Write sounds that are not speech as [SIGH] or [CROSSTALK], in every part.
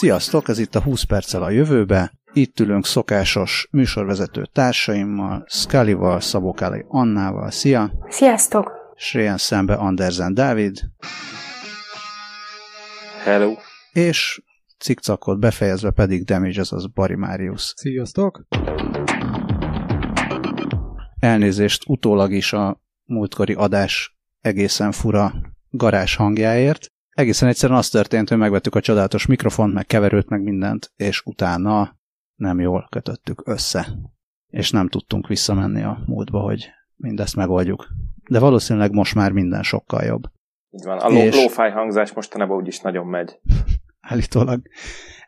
Sziasztok, ez itt a 20 perccel a jövőbe. Itt ülünk szokásos műsorvezető társaimmal, Scully-val, Szabokáli Annával. Szia! Sziasztok! És ilyen szembe Andersen Dávid. Hello! És cikcakot befejezve pedig Damage, azaz Bari Marius. Sziasztok! Elnézést utólag is a múltkori adás egészen fura garázs hangjáért. Egészen egyszerűen az történt, hogy megvettük a csodálatos mikrofont, meg keverőt, meg mindent, és utána nem jól kötöttük össze. És nem tudtunk visszamenni a múltba, hogy mindezt megoldjuk. De valószínűleg most már minden sokkal jobb. Így van, a és... lófáj hangzás mostanában úgyis nagyon megy. [LAUGHS] Állítólag.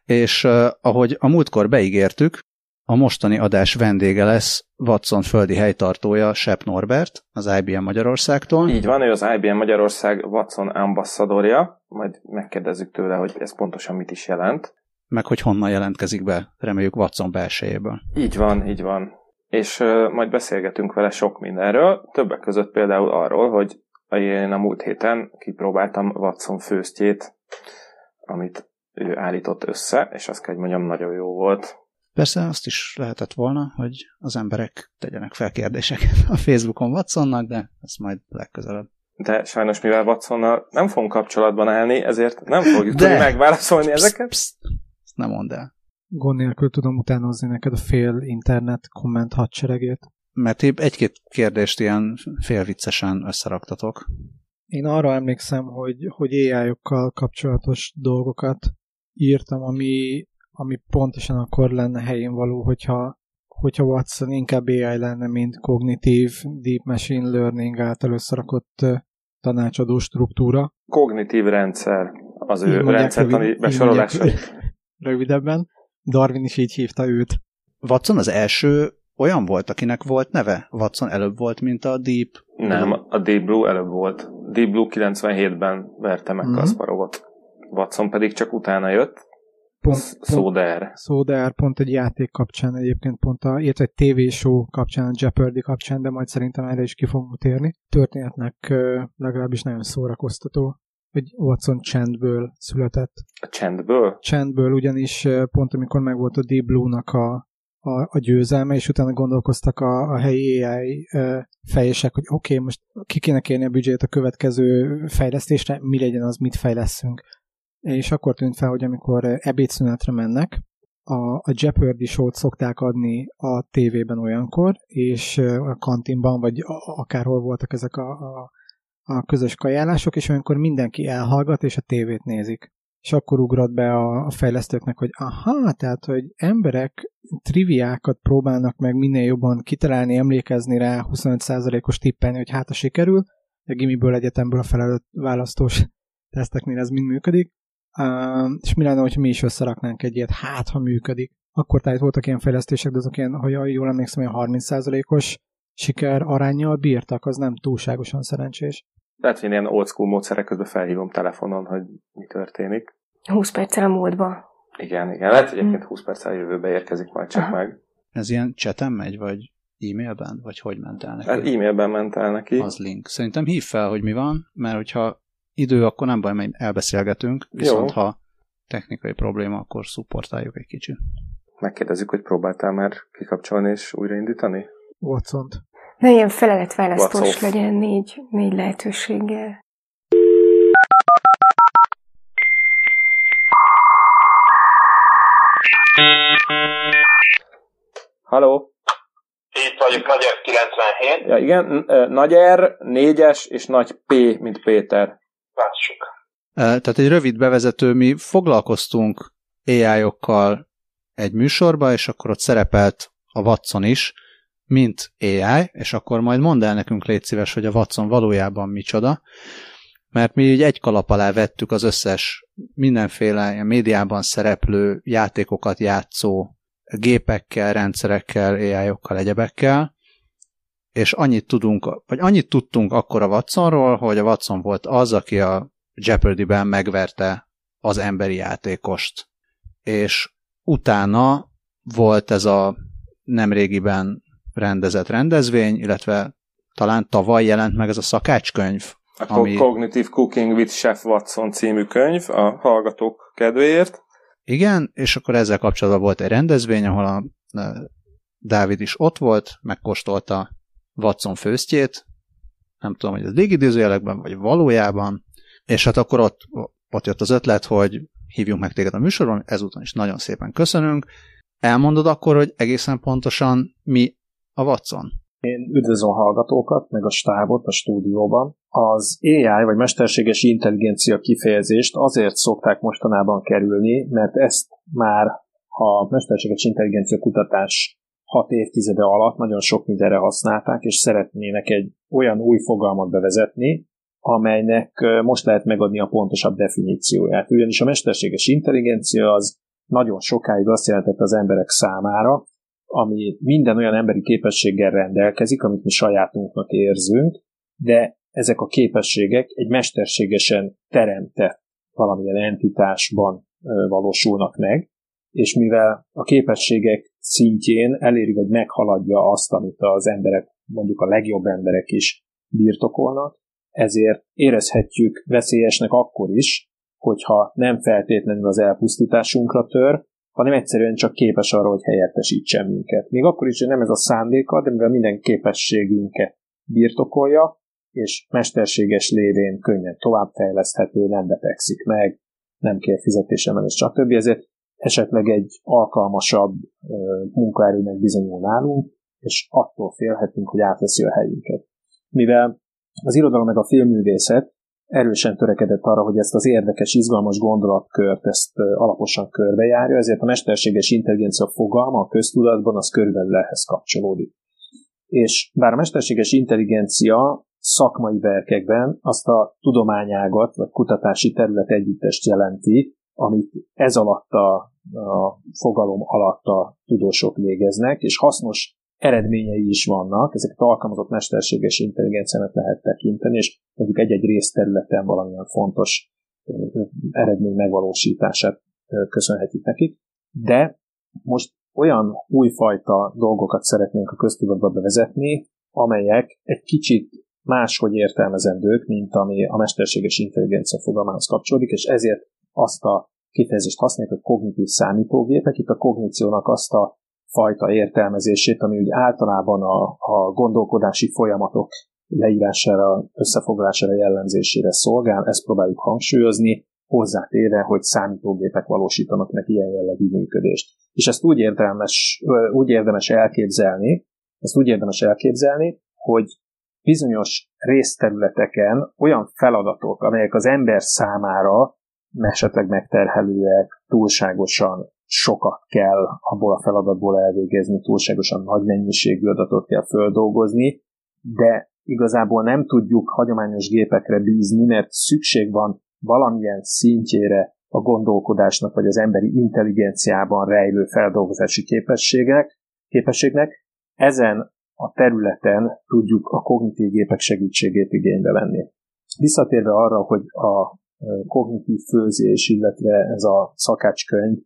És uh, ahogy a múltkor beígértük, a mostani adás vendége lesz Watson földi helytartója Sepp Norbert, az IBM Magyarországtól. Így van, ő az IBM Magyarország Watson ambasszadorja, majd megkérdezzük tőle, hogy ez pontosan mit is jelent. Meg hogy honnan jelentkezik be, reméljük Watson belsejéből. Így van, így van. És uh, majd beszélgetünk vele sok mindenről, többek között például arról, hogy én a múlt héten kipróbáltam Watson főztjét, amit ő állított össze, és azt kell, hogy mondjam, nagyon jó volt. Persze azt is lehetett volna, hogy az emberek tegyenek fel kérdéseket a Facebookon Watsonnak, de ezt majd legközelebb. De sajnos, mivel Watsonnal nem fogunk kapcsolatban állni, ezért nem fogjuk de. tudni megválaszolni psz, ezeket. Psz, psz, ezt nem mondd el. Gond nélkül tudom utánozni neked a fél internet komment hadseregét. Mert épp egy-két kérdést ilyen félviccesen összeraktatok. Én arra emlékszem, hogy, hogy ai kapcsolatos dolgokat írtam, ami ami pontosan akkor lenne helyén való, hogyha, hogyha Watson inkább AI lenne, mint kognitív Deep Machine Learning által összerakott tanácsadó struktúra. Kognitív rendszer az ő rendszertani besorolása. Rövidebben. Darwin is így hívta őt. Watson az első olyan volt, akinek volt neve? Watson előbb volt, mint a Deep Nem, a Deep Blue előbb volt. Deep Blue 97-ben verte meg uh-huh. Kasparovot. Watson pedig csak utána jött, Pont, Szóder. Szóder, pont egy játék kapcsán egyébként, pont a, illetve egy TV-show kapcsán, a Jeopardy kapcsán, de majd szerintem erre is ki fogunk térni. Történetnek legalábbis nagyon szórakoztató, hogy Watson csendből született. A csendből? Csendből, ugyanis pont amikor megvolt a Deep Blue-nak a, a, a győzelme, és utána gondolkoztak a, a helyi AI fejesek, hogy oké, okay, most ki kéne kérni a büdzsét a következő fejlesztésre, mi legyen az, mit fejleszünk és akkor tűnt fel, hogy amikor ebédszünetre mennek, a, a Jeopardy show-t szokták adni a tévében olyankor, és a kantinban, vagy akárhol voltak ezek a, a, a közös kajálások, és olyankor mindenki elhallgat, és a tévét nézik. És akkor ugrott be a, a fejlesztőknek, hogy aha, tehát, hogy emberek triviákat próbálnak meg minél jobban kitalálni, emlékezni rá, 25%-os tippelni, hogy hát a sikerül, a gimiből, egyetemből a felelőtt választós teszteknél ez mind működik, Uh, és mi lenne, hogyha mi is összeraknánk egy ilyet, hát ha működik. Akkor tehát voltak ilyen fejlesztések, de azok ilyen, ha jól emlékszem, olyan 30%-os siker arányjal bírtak, az nem túlságosan szerencsés. Lehet, hogy ilyen old school módszerek közben felhívom telefonon, hogy mi történik. 20 perccel a múltba. Igen, igen. Lehet, hogy egyébként 20 perccel a jövőbe érkezik majd csak Aha. meg. Ez ilyen chaten megy, vagy e-mailben? Vagy hogy ment el neki? Hát e-mailben ment el neki. Az link. Szerintem hív fel, hogy mi van, mert hogyha idő, akkor nem baj, mert elbeszélgetünk, viszont Jó. ha technikai probléma, akkor szupportáljuk egy kicsit. Megkérdezzük, hogy próbáltál már kikapcsolni és újraindítani? watson Ne ilyen feleletválasztós legyen négy, négy lehetőséggel. Halló? Itt vagyok, Nagy R 97. Ja, igen, Nagy R, 4-es és Nagy P, mint Péter. Lássuk. Tehát egy rövid bevezető, mi foglalkoztunk AI-okkal egy műsorba, és akkor ott szerepelt a Watson is, mint AI, és akkor majd mondd el nekünk, légy szíves, hogy a Watson valójában micsoda, mert mi így egy kalap alá vettük az összes mindenféle médiában szereplő játékokat játszó gépekkel, rendszerekkel, AI-okkal, egyebekkel, és annyit tudunk, vagy annyit tudtunk akkor a Watsonról, hogy a Watson volt az, aki a Jeopardy-ben megverte az emberi játékost. És utána volt ez a nemrégiben rendezett rendezvény, illetve talán tavaly jelent meg ez a szakácskönyv. A ami... Cognitive Cooking with Chef Watson című könyv a hallgatók kedvéért. igen, és akkor ezzel kapcsolatban volt egy rendezvény, ahol a Dávid is ott volt, megkóstolta Watson főztjét, nem tudom, hogy ez légidőzőjelekben, vagy valójában, és hát akkor ott, ott jött az ötlet, hogy hívjunk meg téged a műsorban, ezúton is nagyon szépen köszönünk. Elmondod akkor, hogy egészen pontosan mi a Watson? Én üdvözlöm a hallgatókat, meg a stábot a stúdióban. Az AI, vagy mesterséges intelligencia kifejezést azért szokták mostanában kerülni, mert ezt már a mesterséges intelligencia kutatás hat évtizede alatt nagyon sok mindenre használták, és szeretnének egy olyan új fogalmat bevezetni, amelynek most lehet megadni a pontosabb definícióját. Ugyanis a mesterséges intelligencia az nagyon sokáig azt jelentett az emberek számára, ami minden olyan emberi képességgel rendelkezik, amit mi sajátunknak érzünk, de ezek a képességek egy mesterségesen teremtett valamilyen entitásban valósulnak meg, és mivel a képességek szintjén eléri, vagy meghaladja azt, amit az emberek, mondjuk a legjobb emberek is birtokolnak, ezért érezhetjük veszélyesnek akkor is, hogyha nem feltétlenül az elpusztításunkra tör, hanem egyszerűen csak képes arra, hogy helyettesítsen minket. Még akkor is, hogy nem ez a szándéka, de mivel minden képességünket birtokolja, és mesterséges lévén könnyen továbbfejleszthető, nem betegszik meg, nem kér fizetésemelés, stb. Ezért esetleg egy alkalmasabb munkaerőnek bizonyul nálunk, és attól félhetünk, hogy átveszi a helyünket. Mivel az irodalom meg a filmművészet erősen törekedett arra, hogy ezt az érdekes, izgalmas gondolatkört ezt alaposan körbejárja, ezért a mesterséges intelligencia fogalma a köztudatban az körülbelül ehhez kapcsolódik. És bár a mesterséges intelligencia szakmai verkekben azt a tudományágat vagy kutatási terület együttest jelenti, amit ez alatt a, a fogalom alatt a tudósok végeznek, és hasznos eredményei is vannak, ezeket alkalmazott mesterséges intelligenciának lehet tekinteni, és mondjuk egy-egy részterületen valamilyen fontos eredmény megvalósítását köszönhetjük nekik. De most olyan újfajta dolgokat szeretnénk a köztudatba bevezetni, amelyek egy kicsit máshogy értelmezendők, mint ami a mesterséges intelligencia fogalmához kapcsolódik, és ezért azt a kifejezést használjuk, hogy kognitív számítógépek. Itt a kogníciónak azt a fajta értelmezését, ami úgy általában a, a gondolkodási folyamatok leírására, összefoglalására, jellemzésére szolgál, ezt próbáljuk hangsúlyozni, hozzátéve, hogy számítógépek valósítanak meg ilyen jellegű működést. És ezt úgy érdemes, úgy érdemes elképzelni, ezt úgy érdemes elképzelni, hogy bizonyos részterületeken olyan feladatok, amelyek az ember számára esetleg megterhelőek, túlságosan sokat kell abból a feladatból elvégezni, túlságosan nagy mennyiségű adatot kell földolgozni, de igazából nem tudjuk hagyományos gépekre bízni, mert szükség van valamilyen szintjére a gondolkodásnak, vagy az emberi intelligenciában rejlő feldolgozási képességek, képességnek. Ezen a területen tudjuk a kognitív gépek segítségét igénybe venni. Visszatérve arra, hogy a kognitív főzés, illetve ez a szakácskönyv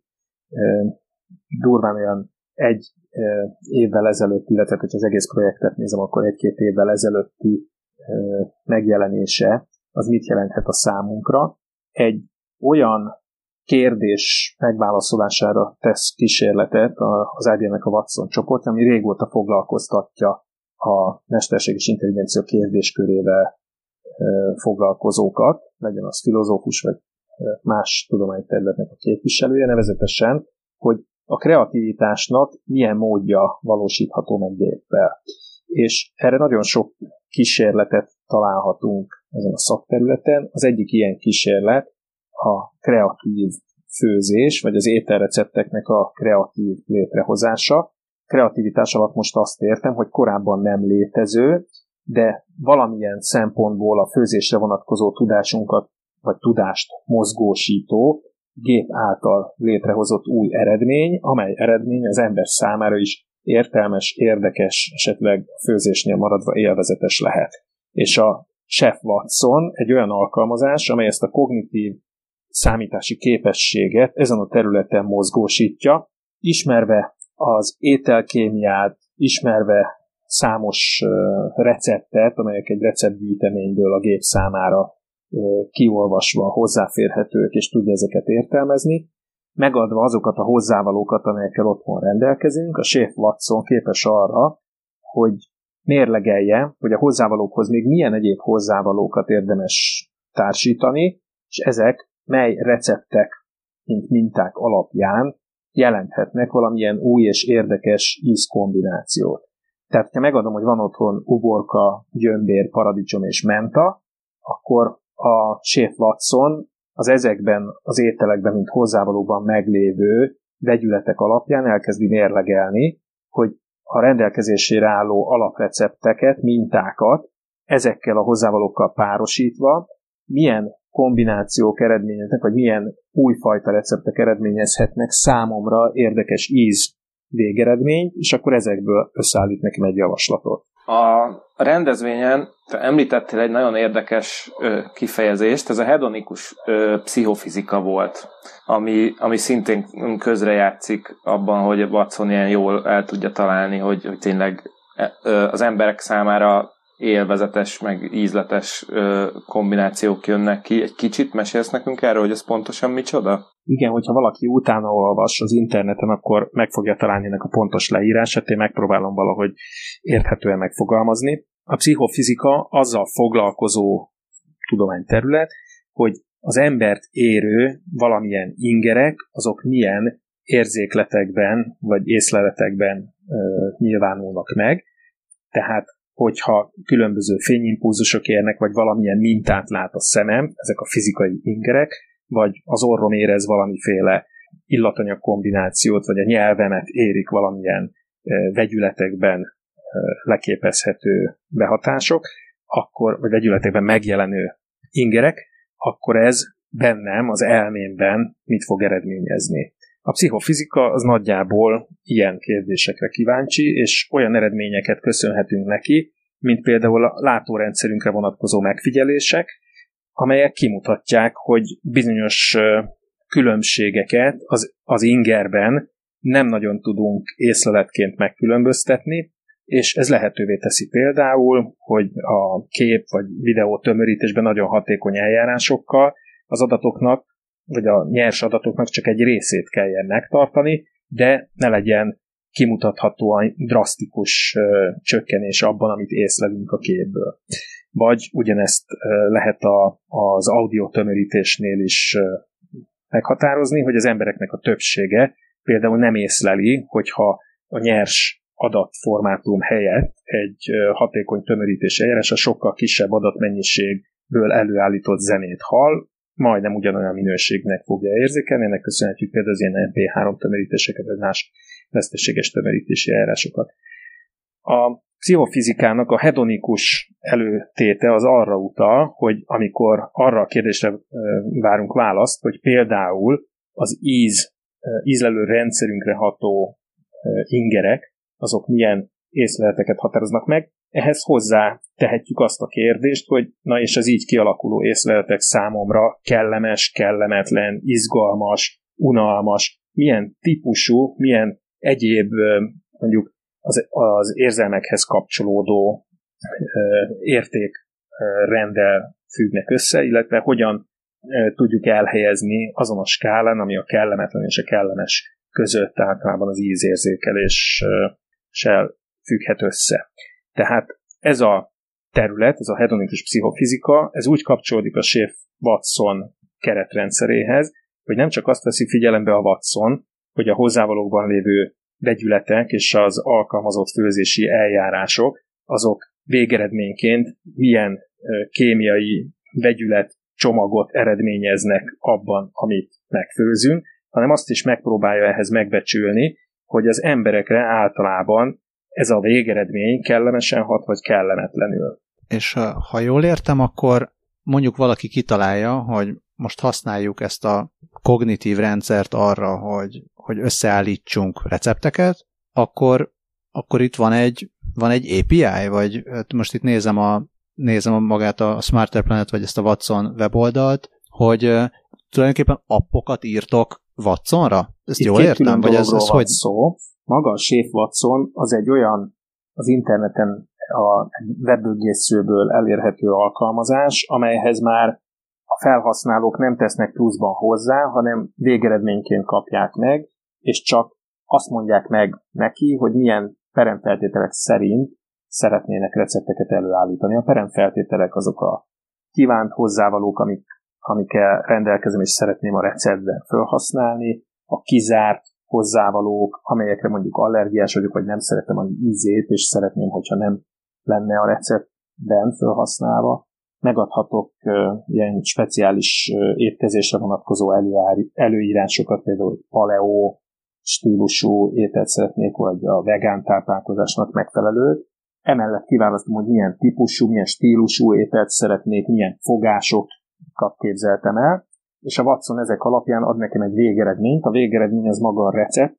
durván olyan egy évvel ezelőtt, illetve hogy az egész projektet nézem, akkor egy-két évvel ezelőtti megjelenése, az mit jelenthet a számunkra. Egy olyan kérdés megválaszolására tesz kísérletet az IBM-nek a Watson csoport, ami régóta foglalkoztatja a mesterséges intelligencia kérdéskörével foglalkozókat, legyen az filozófus vagy más tudományterületnek a képviselője, nevezetesen, hogy a kreativitásnak milyen módja valósítható meg géppel. És erre nagyon sok kísérletet találhatunk ezen a szakterületen. Az egyik ilyen kísérlet a kreatív főzés, vagy az ételrecepteknek a kreatív létrehozása. Kreativitás alatt most azt értem, hogy korábban nem létező, de valamilyen szempontból a főzésre vonatkozó tudásunkat, vagy tudást mozgósító, gép által létrehozott új eredmény, amely eredmény az ember számára is értelmes, érdekes, esetleg főzésnél maradva élvezetes lehet. És a Chef Watson egy olyan alkalmazás, amely ezt a kognitív számítási képességet ezen a területen mozgósítja, ismerve az ételkémiát, ismerve számos receptet, amelyek egy receptgyűjteményből a gép számára kiolvasva hozzáférhetők, és tudja ezeket értelmezni, megadva azokat a hozzávalókat, amelyekkel otthon rendelkezünk, a Chef Watson képes arra, hogy mérlegelje, hogy a hozzávalókhoz még milyen egyéb hozzávalókat érdemes társítani, és ezek mely receptek, mint minták alapján jelenthetnek valamilyen új és érdekes ízkombinációt. Tehát, ha megadom, hogy van otthon uborka, gyömbér, paradicsom és menta, akkor a Chef Watson az ezekben az ételekben, mint hozzávalóban meglévő vegyületek alapján elkezdi mérlegelni, hogy a rendelkezésére álló alaprecepteket, mintákat ezekkel a hozzávalókkal párosítva milyen kombinációk eredményeznek, vagy milyen újfajta receptek eredményezhetnek számomra érdekes íz végeredmény, és akkor ezekből összeállít nekem egy javaslatot. A rendezvényen te említettél egy nagyon érdekes ö, kifejezést, ez a hedonikus ö, pszichofizika volt, ami, ami szintén közrejátszik abban, hogy Watson ilyen jól el tudja találni, hogy, hogy tényleg ö, az emberek számára élvezetes, meg ízletes kombinációk jönnek ki. Egy kicsit mesélsz nekünk erről, hogy ez pontosan micsoda? Igen, hogyha valaki utána olvas az interneten, akkor meg fogja találni ennek a pontos leírását, én megpróbálom valahogy érthetően megfogalmazni. A pszichofizika azzal foglalkozó tudományterület, hogy az embert érő valamilyen ingerek, azok milyen érzékletekben vagy észleletekben ö, nyilvánulnak meg. Tehát hogyha különböző fényimpulzusok érnek, vagy valamilyen mintát lát a szemem, ezek a fizikai ingerek, vagy az orrom érez valamiféle illatanyag kombinációt, vagy a nyelvemet érik valamilyen vegyületekben leképezhető behatások, akkor, vagy vegyületekben megjelenő ingerek, akkor ez bennem, az elmémben mit fog eredményezni. A pszichofizika az nagyjából ilyen kérdésekre kíváncsi, és olyan eredményeket köszönhetünk neki, mint például a látórendszerünkre vonatkozó megfigyelések, amelyek kimutatják, hogy bizonyos különbségeket az, az ingerben nem nagyon tudunk észleletként megkülönböztetni, és ez lehetővé teszi például, hogy a kép vagy videó tömörítésben nagyon hatékony eljárásokkal az adatoknak vagy a nyers adatoknak csak egy részét kelljen megtartani, de ne legyen kimutathatóan drasztikus ö, csökkenés abban, amit észlelünk a képből. Vagy ugyanezt ö, lehet a, az audio tömörítésnél is ö, meghatározni, hogy az embereknek a többsége például nem észleli, hogyha a nyers adatformátum helyett egy hatékony tömörítés eljárás a sokkal kisebb adatmennyiségből előállított zenét hall, majdnem ugyanolyan minőségnek fogja érzékelni, ennek köszönhetjük például az ilyen MP3 tömörítéseket, vagy más veszteséges tömörítési eljárásokat. A pszichofizikának a hedonikus előtéte az arra utal, hogy amikor arra a kérdésre várunk választ, hogy például az íz, ízlelő rendszerünkre ható ingerek, azok milyen észleleteket határoznak meg, ehhez hozzá tehetjük azt a kérdést, hogy na és az így kialakuló észleletek számomra kellemes, kellemetlen, izgalmas, unalmas, milyen típusú, milyen egyéb mondjuk az, az érzelmekhez kapcsolódó értékrendel függnek össze, illetve hogyan tudjuk elhelyezni azon a skálán, ami a kellemetlen és a kellemes között általában az ízérzékeléssel függhet össze. Tehát ez a terület, ez a hedonikus pszichofizika, ez úgy kapcsolódik a Schaff-Watson keretrendszeréhez, hogy nem csak azt veszi figyelembe a Watson, hogy a hozzávalókban lévő vegyületek és az alkalmazott főzési eljárások, azok végeredményként milyen kémiai vegyület csomagot eredményeznek abban, amit megfőzünk, hanem azt is megpróbálja ehhez megbecsülni, hogy az emberekre általában ez a végeredmény kellemesen hat, vagy kellemetlenül. És ha jól értem, akkor mondjuk valaki kitalálja, hogy most használjuk ezt a kognitív rendszert arra, hogy, hogy összeállítsunk recepteket, akkor, akkor itt van egy, van egy API, vagy hát most itt nézem, a, nézem magát a Smarter Planet, vagy ezt a Watson weboldalt, hogy tulajdonképpen appokat írtok Watsonra? Ezt Itt jól értem? Vagy ez, ez hogy... Szó. Maga a Chef Watson az egy olyan az interneten a webböngészőből elérhető alkalmazás, amelyhez már a felhasználók nem tesznek pluszban hozzá, hanem végeredményként kapják meg, és csak azt mondják meg neki, hogy milyen peremfeltételek szerint szeretnének recepteket előállítani. A peremfeltételek azok a kívánt hozzávalók, amik, amikkel rendelkezem, és szeretném a receptben felhasználni, a kizárt hozzávalók, amelyekre mondjuk allergiás vagyok, vagy nem szeretem az ízét, és szeretném, hogyha nem lenne a receptben felhasználva. Megadhatok ilyen speciális étkezésre vonatkozó előírásokat, például paleo stílusú ételt szeretnék, vagy a vegán táplálkozásnak megfelelőt. Emellett kiválasztom, hogy milyen típusú, milyen stílusú ételt szeretnék, milyen fogásokat képzeltem el, és a Watson ezek alapján ad nekem egy végeredményt. A végeredmény az maga a recept,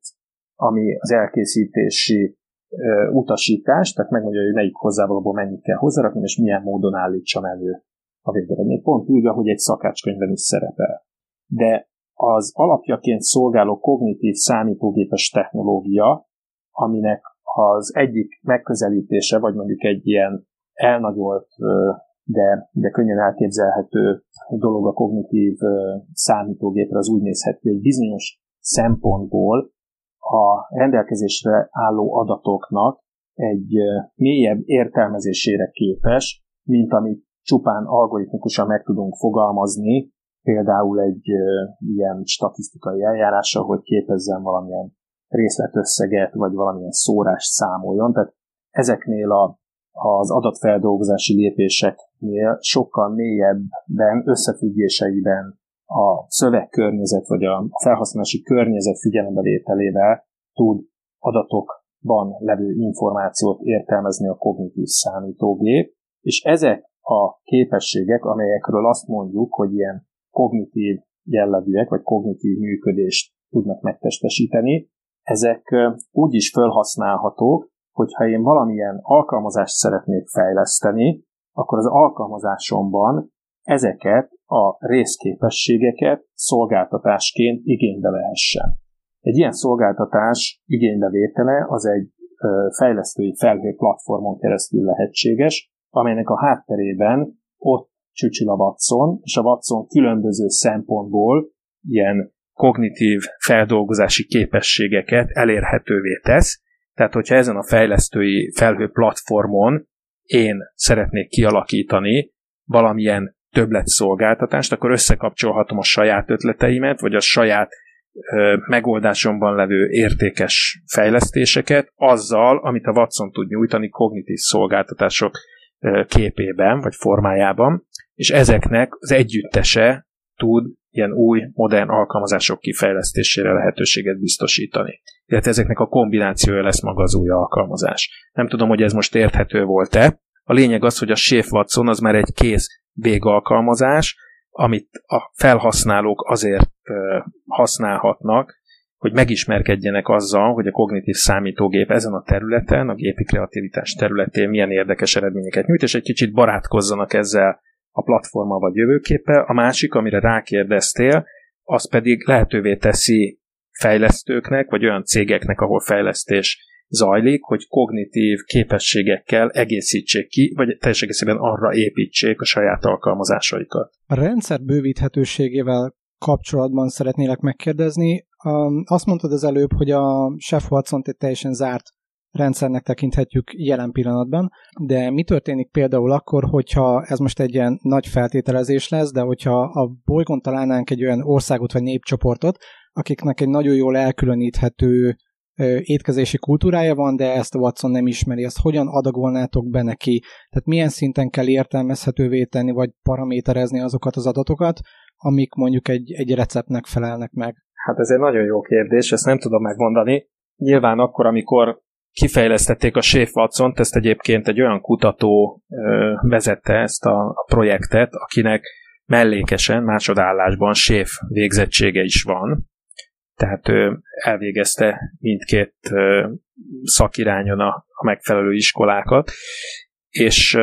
ami az elkészítési ö, utasítás, tehát megmondja, hogy melyik hozzávalóból mennyit kell hozzárakni, és milyen módon állítsam elő a végeredményt. Pont úgy, ahogy egy szakácskönyvben is szerepel. De az alapjaként szolgáló kognitív számítógépes technológia, aminek az egyik megközelítése, vagy mondjuk egy ilyen elnagyolt, de, de könnyen elképzelhető dolog a kognitív számítógépre, az úgy nézhet hogy egy bizonyos szempontból a rendelkezésre álló adatoknak egy mélyebb értelmezésére képes, mint amit csupán algoritmikusan meg tudunk fogalmazni, például egy ilyen statisztikai eljárással, hogy képezzen valamilyen részletösszeget, vagy valamilyen szórás számoljon. Tehát ezeknél a, az adatfeldolgozási lépéseknél sokkal mélyebben, összefüggéseiben a szövegkörnyezet, vagy a felhasználási környezet figyelembevételével tud adatokban levő információt értelmezni a kognitív számítógép, és ezek a képességek, amelyekről azt mondjuk, hogy ilyen kognitív jellegűek, vagy kognitív működést tudnak megtestesíteni, ezek úgy is felhasználhatók, hogyha én valamilyen alkalmazást szeretnék fejleszteni, akkor az alkalmazásomban ezeket a részképességeket szolgáltatásként igénybe vehessen. Egy ilyen szolgáltatás igénybevétele az egy fejlesztői felhő platformon keresztül lehetséges, amelynek a hátterében ott csücsil a Watson, és a Watson különböző szempontból ilyen kognitív feldolgozási képességeket elérhetővé tesz. Tehát, hogyha ezen a fejlesztői felhő platformon én szeretnék kialakítani valamilyen többlet szolgáltatást, akkor összekapcsolhatom a saját ötleteimet, vagy a saját ö, megoldásomban levő értékes fejlesztéseket azzal, amit a Watson tud nyújtani kognitív szolgáltatások ö, képében, vagy formájában, és ezeknek az együttese tud ilyen új, modern alkalmazások kifejlesztésére lehetőséget biztosítani. Illetve ezeknek a kombinációja lesz maga az új alkalmazás. Nem tudom, hogy ez most érthető volt-e. A lényeg az, hogy a Chef Watson az már egy kész végalkalmazás, amit a felhasználók azért használhatnak, hogy megismerkedjenek azzal, hogy a kognitív számítógép ezen a területen, a gépi kreativitás területén milyen érdekes eredményeket nyújt, és egy kicsit barátkozzanak ezzel a platforma vagy jövőképe, a másik, amire rákérdeztél, az pedig lehetővé teszi fejlesztőknek, vagy olyan cégeknek, ahol fejlesztés zajlik, hogy kognitív képességekkel egészítsék ki, vagy teljes egészében arra építsék a saját alkalmazásaikat. A rendszer bővíthetőségével kapcsolatban szeretnélek megkérdezni. Azt mondtad az előbb, hogy a Chef watson egy teljesen zárt rendszernek tekinthetjük jelen pillanatban, de mi történik például akkor, hogyha ez most egy ilyen nagy feltételezés lesz, de hogyha a bolygón találnánk egy olyan országot vagy népcsoportot, akiknek egy nagyon jól elkülöníthető étkezési kultúrája van, de ezt a Watson nem ismeri, ezt hogyan adagolnátok be neki? Tehát milyen szinten kell értelmezhetővé tenni, vagy paraméterezni azokat az adatokat, amik mondjuk egy, egy receptnek felelnek meg? Hát ez egy nagyon jó kérdés, ezt nem tudom megmondani. Nyilván akkor, amikor kifejlesztették a Chef watson ezt egyébként egy olyan kutató vezette ezt a projektet, akinek mellékesen másodállásban chef végzettsége is van, tehát ő elvégezte mindkét ö, szakirányon a, megfelelő iskolákat, és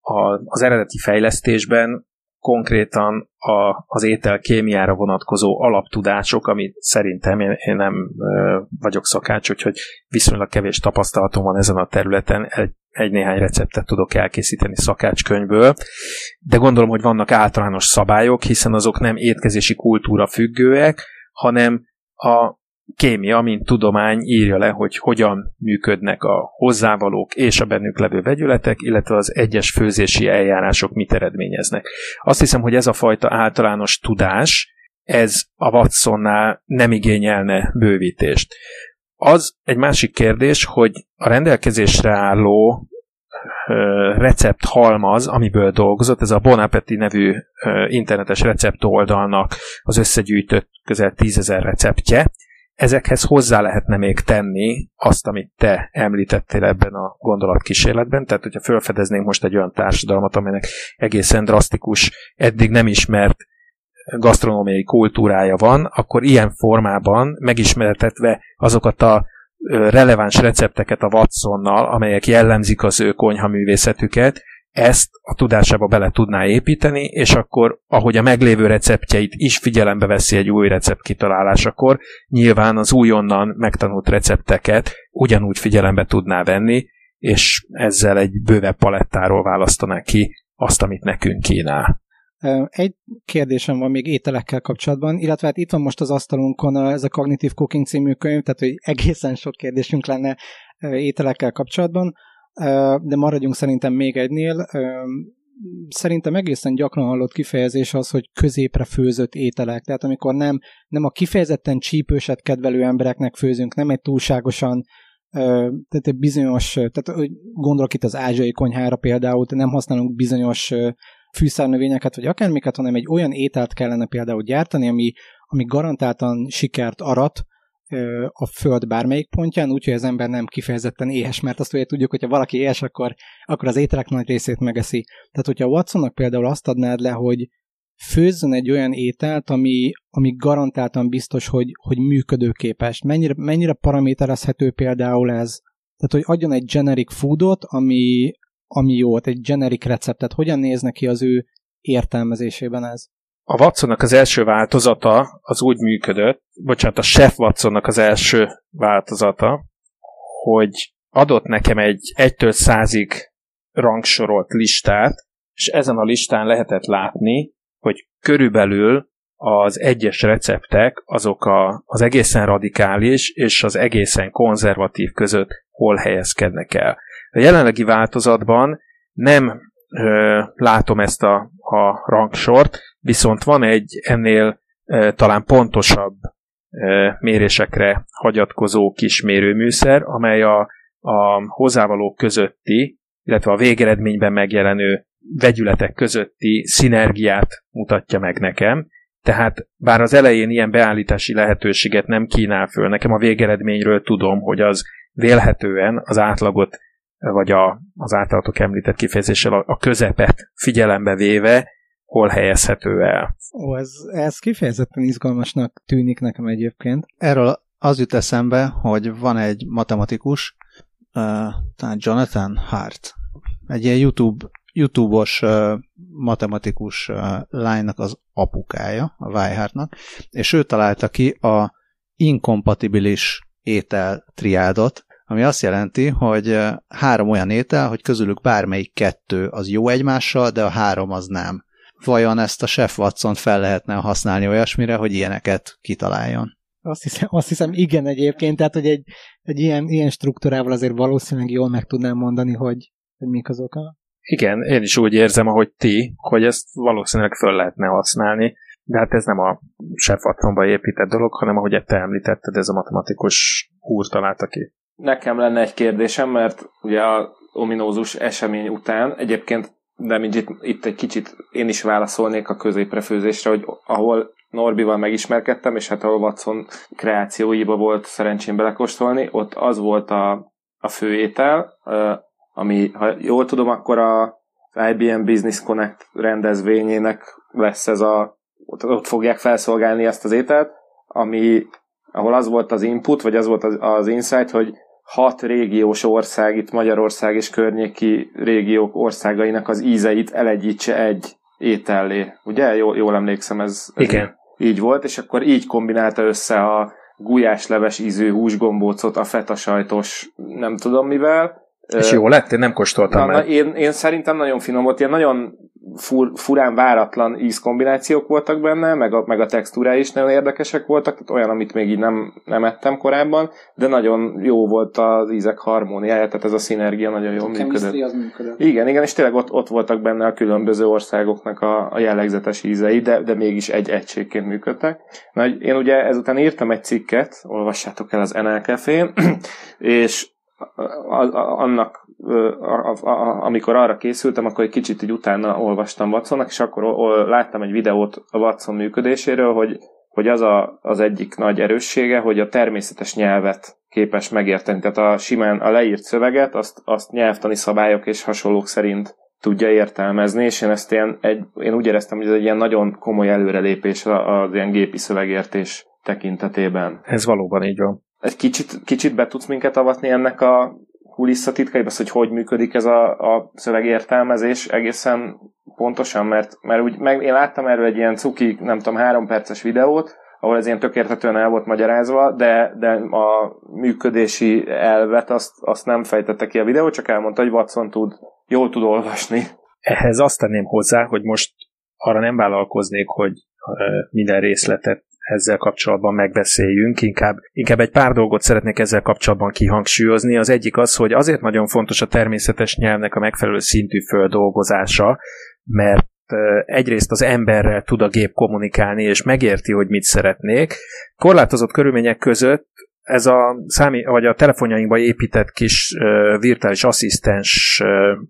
a, az eredeti fejlesztésben konkrétan a, az étel kémiára vonatkozó alaptudások, amit szerintem én, én nem ö, vagyok szakács, úgyhogy viszonylag kevés tapasztalatom van ezen a területen, egy, egy-néhány receptet tudok elkészíteni szakácskönyvből, de gondolom, hogy vannak általános szabályok, hiszen azok nem étkezési kultúra függőek, hanem a kémia, mint tudomány írja le, hogy hogyan működnek a hozzávalók és a bennük levő vegyületek, illetve az egyes főzési eljárások mit eredményeznek. Azt hiszem, hogy ez a fajta általános tudás, ez a Watsonnál nem igényelne bővítést. Az egy másik kérdés, hogy a rendelkezésre álló recept halmaz, amiből dolgozott, ez a Bon Appetit nevű internetes recept oldalnak az összegyűjtött közel tízezer receptje, ezekhez hozzá lehetne még tenni azt, amit te említettél ebben a gondolatkísérletben, tehát hogyha felfedeznénk most egy olyan társadalmat, amelynek egészen drasztikus, eddig nem ismert gasztronómiai kultúrája van, akkor ilyen formában megismertetve azokat a releváns recepteket a Watsonnal, amelyek jellemzik az ő konyhaművészetüket, ezt a tudásába bele tudná építeni, és akkor, ahogy a meglévő receptjeit is figyelembe veszi egy új recept kitalálásakor, nyilván az újonnan megtanult recepteket ugyanúgy figyelembe tudná venni, és ezzel egy bővebb palettáról választaná ki azt, amit nekünk kínál. Egy kérdésem van még ételekkel kapcsolatban, illetve hát itt van most az asztalunkon ez a Cognitive Cooking című könyv, tehát hogy egészen sok kérdésünk lenne ételekkel kapcsolatban, de maradjunk szerintem még egynél. Szerintem egészen gyakran hallott kifejezés az, hogy középre főzött ételek. Tehát amikor nem, nem a kifejezetten csípőset kedvelő embereknek főzünk, nem egy túlságosan tehát egy bizonyos, tehát gondolok itt az ázsiai konyhára például, nem használunk bizonyos fűszárnövényeket, vagy akármiket, hanem egy olyan ételt kellene például gyártani, ami, ami garantáltan sikert arat a föld bármelyik pontján, úgyhogy az ember nem kifejezetten éhes, mert azt ugye tudjuk, hogyha valaki éhes, akkor, akkor az ételek nagy részét megeszi. Tehát, hogyha Watsonnak például azt adnád le, hogy főzzön egy olyan ételt, ami, ami garantáltan biztos, hogy, hogy működőképes. Mennyire, mennyire paraméterezhető például ez? Tehát, hogy adjon egy generic foodot, ami, ami jó, egy generic receptet, hogyan néz neki az ő értelmezésében ez? A Watsonnak az első változata az úgy működött, bocsánat, a Chef Watsonnak az első változata, hogy adott nekem egy 1-től 100-ig rangsorolt listát, és ezen a listán lehetett látni, hogy körülbelül az egyes receptek azok a, az egészen radikális és az egészen konzervatív között hol helyezkednek el. A jelenlegi változatban nem ö, látom ezt a, a rangsort, viszont van egy ennél ö, talán pontosabb ö, mérésekre hagyatkozó kis mérőműszer, amely a, a hozzávalók közötti, illetve a végeredményben megjelenő vegyületek közötti szinergiát mutatja meg nekem. Tehát bár az elején ilyen beállítási lehetőséget nem kínál föl, nekem a végeredményről tudom, hogy az vélhetően az átlagot vagy a, az általatok említett kifejezéssel a, a közepet figyelembe véve hol helyezhető el. Ó, ez, ez kifejezetten izgalmasnak tűnik nekem egyébként. Erről az jut eszembe, hogy van egy matematikus, uh, talán Jonathan Hart, egy ilyen YouTube, YouTube-os uh, matematikus uh, lánynak az apukája, a Weihartnak, és ő találta ki a inkompatibilis étel triádot, ami azt jelenti, hogy három olyan étel, hogy közülük bármelyik kettő az jó egymással, de a három az nem. Vajon ezt a Chef Watson fel lehetne használni olyasmire, hogy ilyeneket kitaláljon? Azt hiszem, azt hiszem igen egyébként, tehát hogy egy, egy ilyen, ilyen struktúrával azért valószínűleg jól meg tudnám mondani, hogy, hogy mik az oka. Igen, én is úgy érzem, ahogy ti, hogy ezt valószínűleg föl lehetne használni, de hát ez nem a Chef Watsonba épített dolog, hanem ahogy te említetted, ez a matematikus úr találta ki. Nekem lenne egy kérdésem, mert ugye a ominózus esemény után egyébként de itt, itt egy kicsit én is válaszolnék a középrefőzésre, hogy ahol Norbival megismerkedtem, és hát ahol Watson kreációiba volt szerencsém belekóstolni, ott az volt a, a főétel, ami, ha jól tudom, akkor a IBM Business Connect rendezvényének lesz ez a, ott fogják felszolgálni ezt az ételt, ami, ahol az volt az input, vagy az volt az, az insight, hogy hat régiós ország, itt Magyarország és környéki régiók országainak az ízeit elegyítse egy étellé. Ugye? Jól, jól emlékszem, ez, ez Igen. így volt, és akkor így kombinálta össze a gulyásleves ízű húsgombócot a feta sajtos nem tudom mivel, És jó lett? Én nem kóstoltam na, meg. Na, én, én szerintem nagyon finom volt, ilyen nagyon fur, furán váratlan ízkombinációk voltak benne, meg a, meg a textúrái is nagyon érdekesek voltak, tehát olyan, amit még így nem, nem ettem korábban, de nagyon jó volt az ízek harmóniája, tehát ez a szinergia nagyon jól működött. az működött. Igen, igen, és tényleg ott, ott voltak benne a különböző országoknak a, a jellegzetes ízei, de, de mégis egy egységként működtek. Na, én ugye ezután írtam egy cikket, olvassátok el az NL Café-n, [CLEARS THROAT] és annak, amikor arra készültem, akkor egy kicsit így utána olvastam Watsonnak, és akkor láttam egy videót a Watson működéséről, hogy, hogy az a, az egyik nagy erőssége, hogy a természetes nyelvet képes megérteni. Tehát a simán a leírt szöveget, azt, azt nyelvtani szabályok és hasonlók szerint tudja értelmezni, és én ezt ilyen, egy, én úgy éreztem, hogy ez egy ilyen nagyon komoly előrelépés az ilyen gépi szövegértés tekintetében. Ez valóban így van egy kicsit, kicsit be tudsz minket avatni ennek a kulisszatitkaiba, hogy hogy működik ez a, a szövegértelmezés egészen pontosan, mert, mert úgy, meg, én láttam erről egy ilyen cuki, nem tudom, három perces videót, ahol ez ilyen tökértetően el volt magyarázva, de, de a működési elvet azt, azt nem fejtette ki a videó, csak elmondta, hogy Watson tud, jól tud olvasni. Ehhez azt tenném hozzá, hogy most arra nem vállalkoznék, hogy minden részletet ezzel kapcsolatban megbeszéljünk, inkább, inkább egy pár dolgot szeretnék ezzel kapcsolatban kihangsúlyozni. Az egyik az, hogy azért nagyon fontos a természetes nyelvnek a megfelelő szintű földolgozása, mert egyrészt az emberrel tud a gép kommunikálni, és megérti, hogy mit szeretnék. Korlátozott körülmények között ez a számi, vagy a telefonjainkba épített kis virtuális asszisztens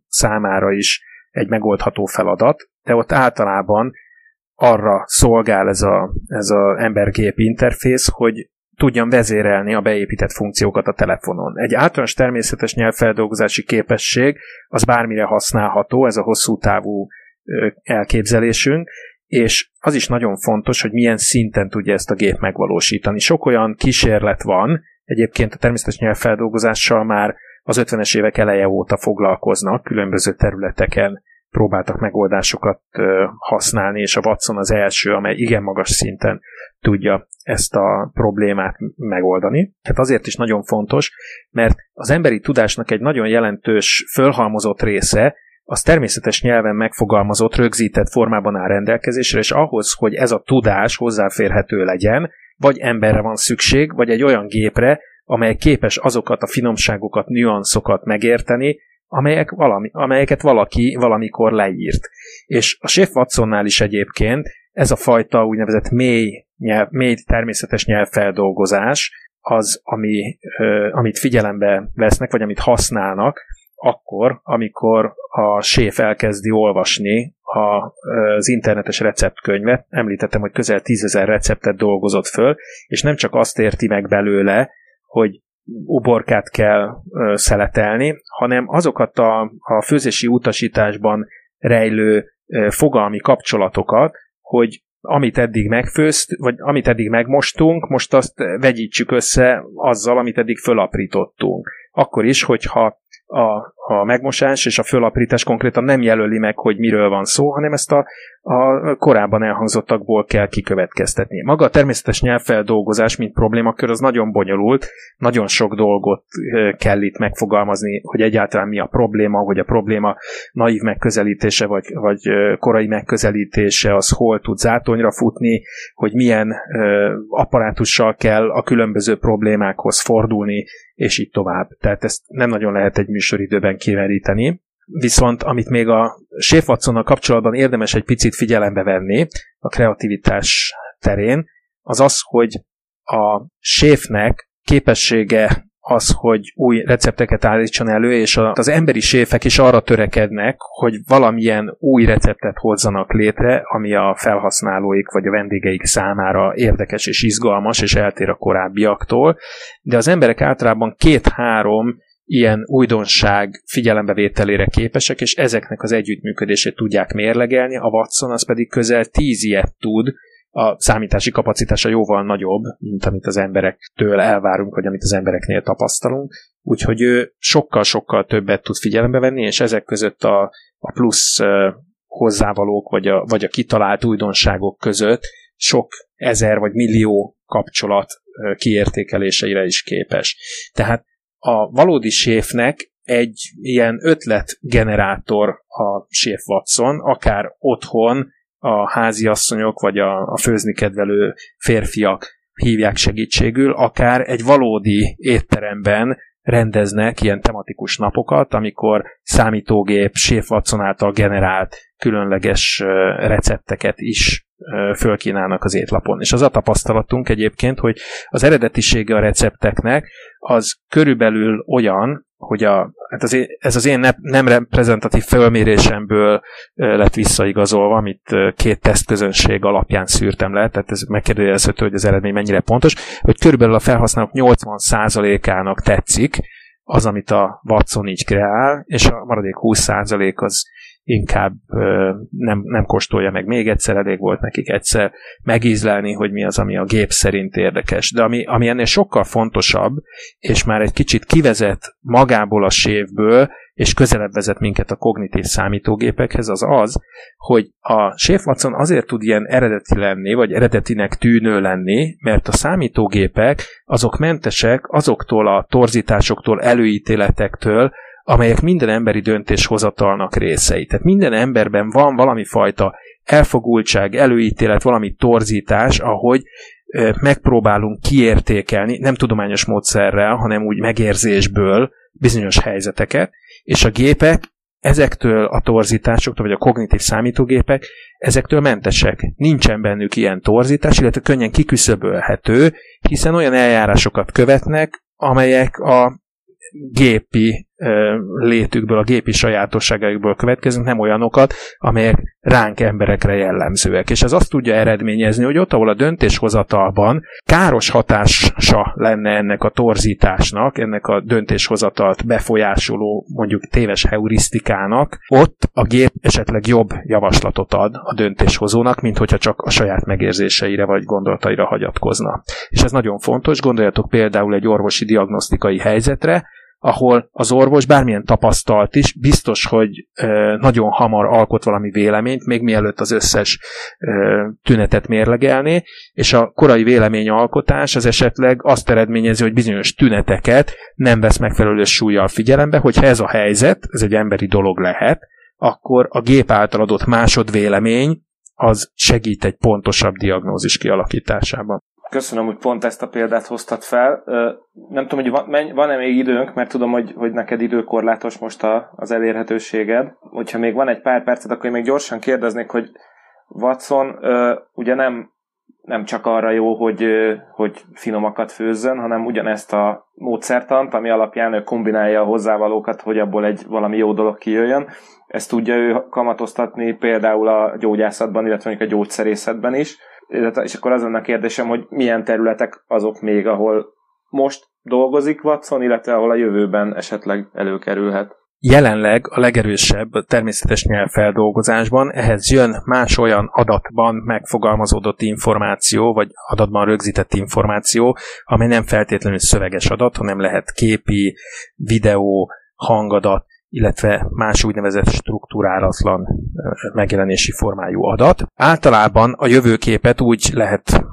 számára is egy megoldható feladat, de ott általában arra szolgál ez a, ez a embergép interfész, hogy tudjam vezérelni a beépített funkciókat a telefonon. Egy általános természetes nyelvfeldolgozási képesség az bármire használható, ez a hosszú távú elképzelésünk, és az is nagyon fontos, hogy milyen szinten tudja ezt a gép megvalósítani. Sok olyan kísérlet van, egyébként a természetes nyelvfeldolgozással már az 50-es évek eleje óta foglalkoznak különböző területeken próbáltak megoldásokat használni, és a Watson az első, amely igen magas szinten tudja ezt a problémát megoldani. Tehát azért is nagyon fontos, mert az emberi tudásnak egy nagyon jelentős fölhalmozott része az természetes nyelven megfogalmazott, rögzített formában áll rendelkezésre, és ahhoz, hogy ez a tudás hozzáférhető legyen, vagy emberre van szükség, vagy egy olyan gépre, amely képes azokat a finomságokat, nüanszokat megérteni, amelyek valami, amelyeket valaki valamikor leírt. És a Chef Watsonnál is egyébként ez a fajta úgynevezett mély, nyelv, mély természetes nyelvfeldolgozás az, ami, ö, amit figyelembe vesznek, vagy amit használnak, akkor, amikor a séf elkezdi olvasni a, az internetes receptkönyvet, említettem, hogy közel tízezer receptet dolgozott föl, és nem csak azt érti meg belőle, hogy uborkát kell ö, szeletelni, hanem azokat a, a főzési utasításban rejlő ö, fogalmi kapcsolatokat, hogy amit eddig megfőzt, vagy amit eddig megmostunk, most azt vegyítsük össze azzal, amit eddig fölaprítottunk. Akkor is, hogyha a, a megmosás és a fölaprítás konkrétan nem jelöli meg, hogy miről van szó, hanem ezt a, a korábban elhangzottakból kell kikövetkeztetni. Maga a természetes nyelvfeldolgozás, mint problémakör, az nagyon bonyolult, nagyon sok dolgot kell itt megfogalmazni, hogy egyáltalán mi a probléma, hogy a probléma naív megközelítése, vagy, vagy korai megközelítése, az hol tud zátonyra futni, hogy milyen apparátussal kell a különböző problémákhoz fordulni, és így tovább. Tehát ezt nem nagyon lehet egy műsoridőben kimeríteni. Viszont amit még a Chef kapcsolatban érdemes egy picit figyelembe venni a kreativitás terén, az az, hogy a séfnek képessége az, hogy új recepteket állítson elő, és az emberi séfek is arra törekednek, hogy valamilyen új receptet hozzanak létre, ami a felhasználóik vagy a vendégeik számára érdekes és izgalmas, és eltér a korábbiaktól, de az emberek általában két-három ilyen újdonság figyelembevételére képesek, és ezeknek az együttműködését tudják mérlegelni, a Watson az pedig közel tíz ilyet tud, a számítási kapacitása jóval nagyobb, mint amit az emberektől elvárunk, vagy amit az embereknél tapasztalunk, úgyhogy ő sokkal-sokkal többet tud figyelembe venni, és ezek között a, a plusz hozzávalók, vagy a, vagy a kitalált újdonságok között sok ezer vagy millió kapcsolat kiértékeléseire is képes. Tehát a valódi séfnek egy ilyen ötletgenerátor a Chef Watson, akár otthon a háziasszonyok vagy a, a főzni kedvelő férfiak hívják segítségül, akár egy valódi étteremben rendeznek ilyen tematikus napokat, amikor számítógép Chef Watson által generált különleges recepteket is fölkínálnak az étlapon. És az a tapasztalatunk egyébként, hogy az eredetisége a recepteknek az körülbelül olyan, hogy a, hát az én, ez az én nem reprezentatív fölmérésemből lett visszaigazolva, amit két tesztközönség alapján szűrtem le, tehát ez megkérdezhető, hogy az eredmény mennyire pontos, hogy körülbelül a felhasználók 80%-ának tetszik az, amit a Watson így kreál, és a maradék 20% az inkább nem, nem kóstolja meg még egyszer, elég volt nekik egyszer megízlelni, hogy mi az, ami a gép szerint érdekes. De ami, ami ennél sokkal fontosabb, és már egy kicsit kivezet magából a sévből, és közelebb vezet minket a kognitív számítógépekhez, az az, hogy a Watson azért tud ilyen eredeti lenni, vagy eredetinek tűnő lenni, mert a számítógépek azok mentesek azoktól a torzításoktól, előítéletektől, amelyek minden emberi döntéshozatalnak részei. Tehát minden emberben van valami fajta elfogultság, előítélet, valami torzítás, ahogy megpróbálunk kiértékelni, nem tudományos módszerrel, hanem úgy megérzésből bizonyos helyzeteket, és a gépek ezektől a torzításoktól, vagy a kognitív számítógépek, ezektől mentesek. Nincsen bennük ilyen torzítás, illetve könnyen kiküszöbölhető, hiszen olyan eljárásokat követnek, amelyek a gépi létükből, a gépi sajátosságaikból következnek, nem olyanokat, amelyek ránk emberekre jellemzőek. És ez azt tudja eredményezni, hogy ott, ahol a döntéshozatalban káros hatása lenne ennek a torzításnak, ennek a döntéshozatalt befolyásoló, mondjuk téves heurisztikának, ott a gép esetleg jobb javaslatot ad a döntéshozónak, mint hogyha csak a saját megérzéseire vagy gondolataira hagyatkozna. És ez nagyon fontos, gondoljatok például egy orvosi diagnosztikai helyzetre, ahol az orvos bármilyen tapasztalt is, biztos, hogy nagyon hamar alkot valami véleményt, még mielőtt az összes tünetet mérlegelné, és a korai véleményalkotás az esetleg azt eredményezi, hogy bizonyos tüneteket nem vesz megfelelő súlyjal figyelembe, hogyha ez a helyzet, ez egy emberi dolog lehet, akkor a gép által adott másodvélemény az segít egy pontosabb diagnózis kialakításában. Köszönöm, hogy pont ezt a példát hoztad fel. Nem tudom, hogy van-e még időnk, mert tudom, hogy, hogy neked időkorlátos most a, az elérhetőséged. Hogyha még van egy pár percet, akkor én még gyorsan kérdeznék, hogy Watson ugye nem, nem csak arra jó, hogy, hogy finomakat főzzön, hanem ugyanezt a módszertant, ami alapján ő kombinálja a hozzávalókat, hogy abból egy valami jó dolog kijöjjön. Ezt tudja ő kamatoztatni például a gyógyászatban, illetve a gyógyszerészetben is és akkor az lenne a kérdésem, hogy milyen területek azok még, ahol most dolgozik Watson, illetve ahol a jövőben esetleg előkerülhet. Jelenleg a legerősebb természetes nyelvfeldolgozásban ehhez jön más olyan adatban megfogalmazódott információ, vagy adatban rögzített információ, amely nem feltétlenül szöveges adat, hanem lehet képi, videó, hangadat, illetve más úgynevezett struktúrálatlan megjelenési formájú adat. Általában a jövőképet úgy lehet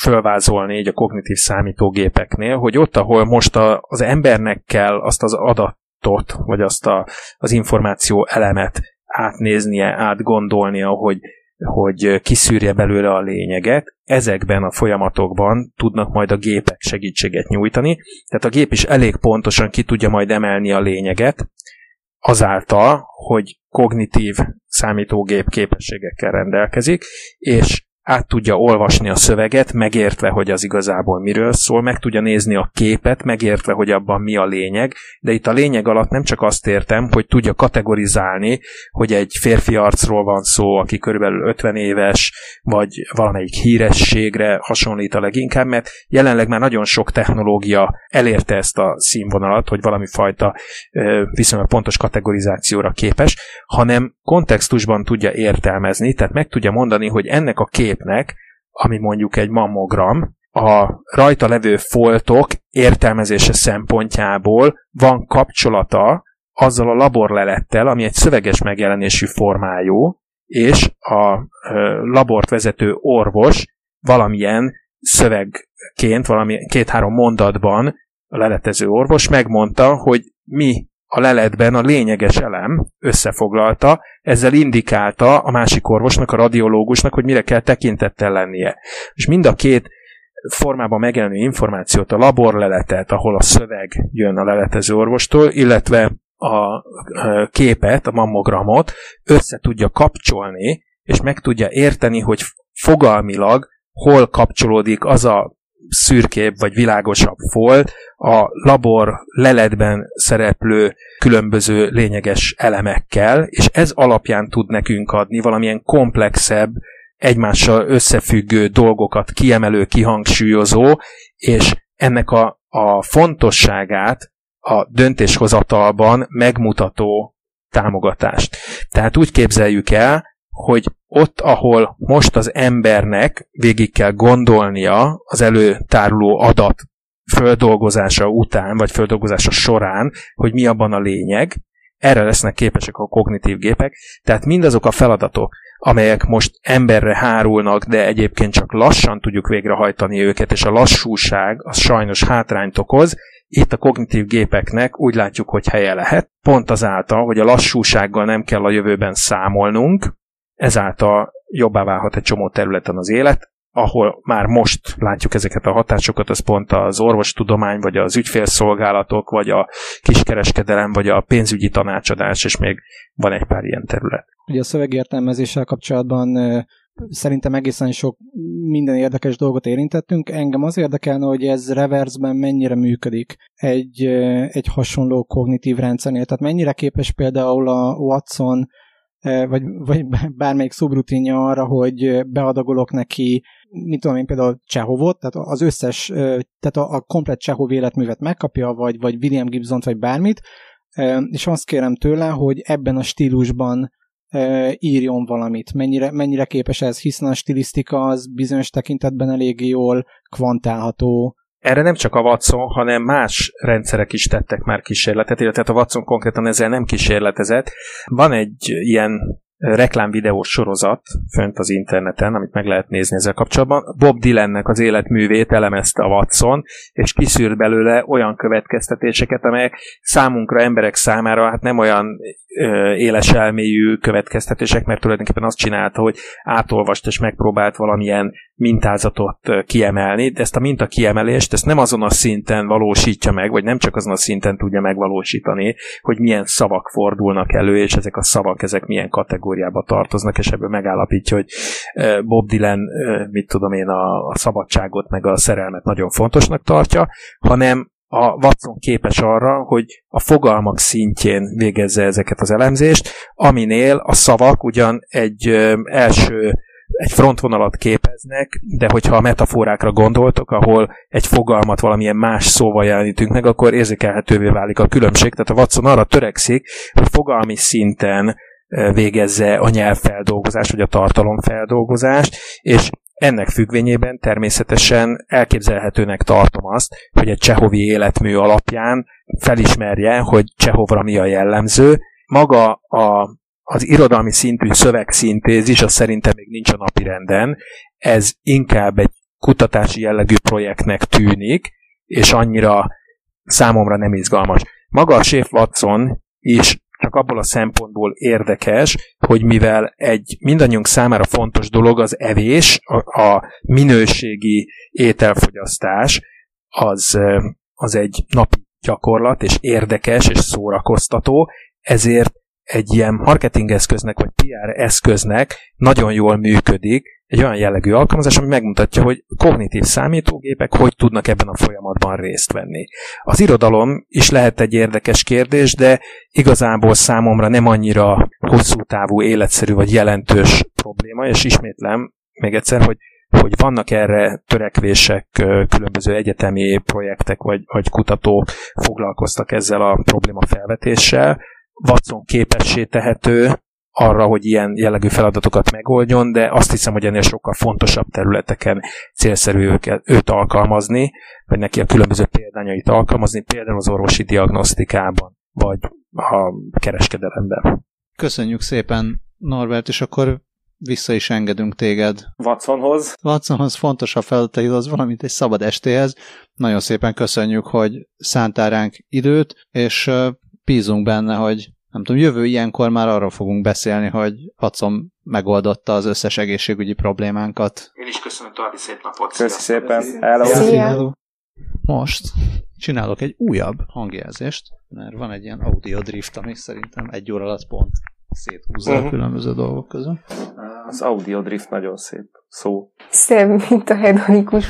fölvázolni így a kognitív számítógépeknél, hogy ott, ahol most az embernek kell azt az adatot, vagy azt a, az információ elemet átnéznie, átgondolnia, hogy hogy kiszűrje belőle a lényeget, ezekben a folyamatokban tudnak majd a gépek segítséget nyújtani, tehát a gép is elég pontosan ki tudja majd emelni a lényeget, azáltal, hogy kognitív számítógép képességekkel rendelkezik, és át tudja olvasni a szöveget, megértve, hogy az igazából miről szól, meg tudja nézni a képet, megértve, hogy abban mi a lényeg, de itt a lényeg alatt nem csak azt értem, hogy tudja kategorizálni, hogy egy férfi arcról van szó, aki körülbelül 50 éves, vagy valamelyik hírességre hasonlít a leginkább, mert jelenleg már nagyon sok technológia elérte ezt a színvonalat, hogy valami fajta viszonylag pontos kategorizációra képes, hanem kontextusban tudja értelmezni, tehát meg tudja mondani, hogy ennek a kép képnek, ami mondjuk egy mammogram, a rajta levő foltok értelmezése szempontjából van kapcsolata azzal a laborlelettel, ami egy szöveges megjelenésű formájú, és a labort vezető orvos valamilyen szövegként, valami két-három mondatban a leletező orvos megmondta, hogy mi a leletben a lényeges elem összefoglalta, ezzel indikálta a másik orvosnak, a radiológusnak, hogy mire kell tekintettel lennie. És mind a két formában megjelenő információt, a laborleletet, ahol a szöveg jön a leletező orvostól, illetve a képet, a mammogramot össze tudja kapcsolni, és meg tudja érteni, hogy fogalmilag hol kapcsolódik az a szürkébb vagy világosabb folt a labor leletben szereplő különböző lényeges elemekkel, és ez alapján tud nekünk adni valamilyen komplexebb, egymással összefüggő dolgokat kiemelő, kihangsúlyozó, és ennek a, a fontosságát a döntéshozatalban megmutató támogatást. Tehát úgy képzeljük el, hogy ott, ahol most az embernek végig kell gondolnia az előtáruló adat földolgozása után, vagy földolgozása során, hogy mi abban a lényeg, erre lesznek képesek a kognitív gépek, tehát mindazok a feladatok, amelyek most emberre hárulnak, de egyébként csak lassan tudjuk végrehajtani őket, és a lassúság az sajnos hátrányt okoz, itt a kognitív gépeknek úgy látjuk, hogy helye lehet, pont azáltal, hogy a lassúsággal nem kell a jövőben számolnunk, ezáltal jobbá válhat egy csomó területen az élet, ahol már most látjuk ezeket a hatásokat, az pont az orvostudomány, vagy az ügyfélszolgálatok, vagy a kiskereskedelem, vagy a pénzügyi tanácsadás, és még van egy pár ilyen terület. Ugye a szövegértelmezéssel kapcsolatban szerintem egészen sok minden érdekes dolgot érintettünk. Engem az érdekelne, hogy ez reversben mennyire működik egy, egy hasonló kognitív rendszernél. Tehát mennyire képes például a Watson vagy, vagy [LAUGHS] bármelyik szubrutinja arra, hogy beadagolok neki, mint tudom én például Csehovot, tehát az összes, tehát a, a komplet Csehov életművet megkapja, vagy, vagy William Gibson vagy bármit, és azt kérem tőle, hogy ebben a stílusban írjon valamit. Mennyire, mennyire képes ez, hiszen a stilisztika az bizonyos tekintetben eléggé jól kvantálható. Erre nem csak a Watson, hanem más rendszerek is tettek már kísérletet, illetve a Watson konkrétan ezzel nem kísérletezett. Van egy ilyen reklámvideós sorozat fönt az interneten, amit meg lehet nézni ezzel kapcsolatban. Bob Dylannek az életművét elemezte a Watson, és kiszűrt belőle olyan következtetéseket, amelyek számunkra, emberek számára hát nem olyan éles elmélyű következtetések, mert tulajdonképpen azt csinálta, hogy átolvast és megpróbált valamilyen mintázatot kiemelni, de ezt a minta kiemelést ezt nem azon a szinten valósítja meg, vagy nem csak azon a szinten tudja megvalósítani, hogy milyen szavak fordulnak elő, és ezek a szavak, ezek milyen kategóriába tartoznak, és ebből megállapítja, hogy Bob Dylan, mit tudom én, a szabadságot, meg a szerelmet nagyon fontosnak tartja, hanem a Watson képes arra, hogy a fogalmak szintjén végezze ezeket az elemzést, aminél a szavak ugyan egy első egy frontvonalat képeznek, de hogyha a metaforákra gondoltok, ahol egy fogalmat valamilyen más szóval jelenítünk meg, akkor érzékelhetővé válik a különbség. Tehát a Watson arra törekszik, hogy fogalmi szinten végezze a nyelvfeldolgozást, vagy a tartalomfeldolgozást, és ennek függvényében természetesen elképzelhetőnek tartom azt, hogy egy csehovi életmű alapján felismerje, hogy Csehovra mi a jellemző. Maga a, az irodalmi szintű szövegszintézis, az szerintem még nincs a napirenden. Ez inkább egy kutatási jellegű projektnek tűnik, és annyira számomra nem izgalmas. Maga a Chef Watson is csak abból a szempontból érdekes, hogy mivel egy mindannyiunk számára fontos dolog az evés, a, a minőségi ételfogyasztás, az, az egy napi gyakorlat, és érdekes, és szórakoztató, ezért egy ilyen marketing eszköznek, vagy PR eszköznek nagyon jól működik, egy olyan jellegű alkalmazás, ami megmutatja, hogy kognitív számítógépek hogy tudnak ebben a folyamatban részt venni. Az irodalom is lehet egy érdekes kérdés, de igazából számomra nem annyira hosszú távú, életszerű vagy jelentős probléma, és ismétlem még egyszer, hogy hogy vannak erre törekvések, különböző egyetemi projektek vagy, vagy kutatók foglalkoztak ezzel a probléma felvetéssel. Watson képessé tehető, arra, hogy ilyen jellegű feladatokat megoldjon, de azt hiszem, hogy ennél sokkal fontosabb területeken célszerű őket, őt alkalmazni, vagy neki a különböző példányait alkalmazni, például az orvosi diagnosztikában, vagy a kereskedelemben. Köszönjük szépen, Norbert, és akkor vissza is engedünk téged. Watsonhoz. Watsonhoz fontosabb feladataihoz, valamint egy szabad estéhez. Nagyon szépen köszönjük, hogy szántál ránk időt, és bízunk benne, hogy nem tudom, jövő ilyenkor már arra fogunk beszélni, hogy Watson megoldotta az összes egészségügyi problémánkat. Én is köszönöm, további szép napot. Köszi szépen. Hello. Most csinálok egy újabb hangjelzést, mert van egy ilyen audio drift, ami szerintem egy óra alatt pont széthúzza uh-huh. a különböző dolgok közül. Az audio drift nagyon szép szó. Szebb, mint a hedonikus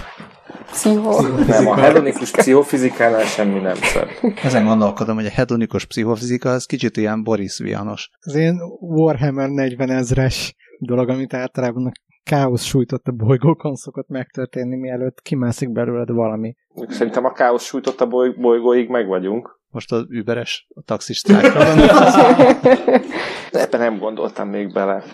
pszichó. Nem, a hedonikus pszichofizikánál semmi nem szebb. Ezen gondolkodom, hogy a hedonikus pszichofizika az kicsit ilyen Boris Vianos. Az én Warhammer 40 ezres dolog, amit általában a káosz sújtott a bolygókon szokott megtörténni, mielőtt kimászik belőled valami. Szerintem a káosz sújtott a boly- bolygóig meg vagyunk. Most az überes, a taxis ebben nem gondoltam még bele.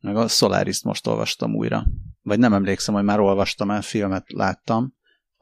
Meg a Solaris-t most olvastam újra. Vagy nem emlékszem, hogy már olvastam el, filmet láttam.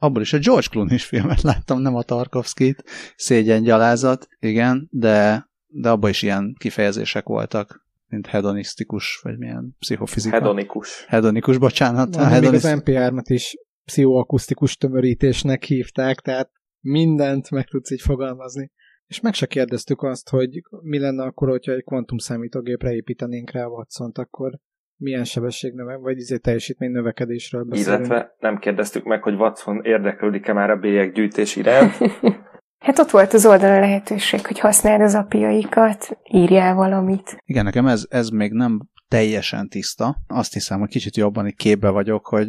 Abból is a George clooney is filmet láttam, nem a Tarkovskit. Szégyen gyalázat, igen, de, de abban is ilyen kifejezések voltak, mint hedonisztikus, vagy milyen pszichofizika. Hedonikus. Hedonikus, bocsánat. Van, még az MP3-at is pszichoakusztikus tömörítésnek hívták, tehát mindent meg tudsz így fogalmazni. És meg se kérdeztük azt, hogy mi lenne akkor, hogyha egy kvantum számítógépre építenénk rá a watson akkor milyen sebességnövek, vagy izé teljesítmény növekedésről beszélünk. Illetve nem kérdeztük meg, hogy Watson érdeklődik-e már a bélyeggyűjtés iránt. [LAUGHS] Hát ott volt az oldalon lehetőség, hogy használd az apiaikat, írjál valamit. Igen, nekem ez, ez még nem teljesen tiszta. Azt hiszem, hogy kicsit jobban itt képbe vagyok, hogy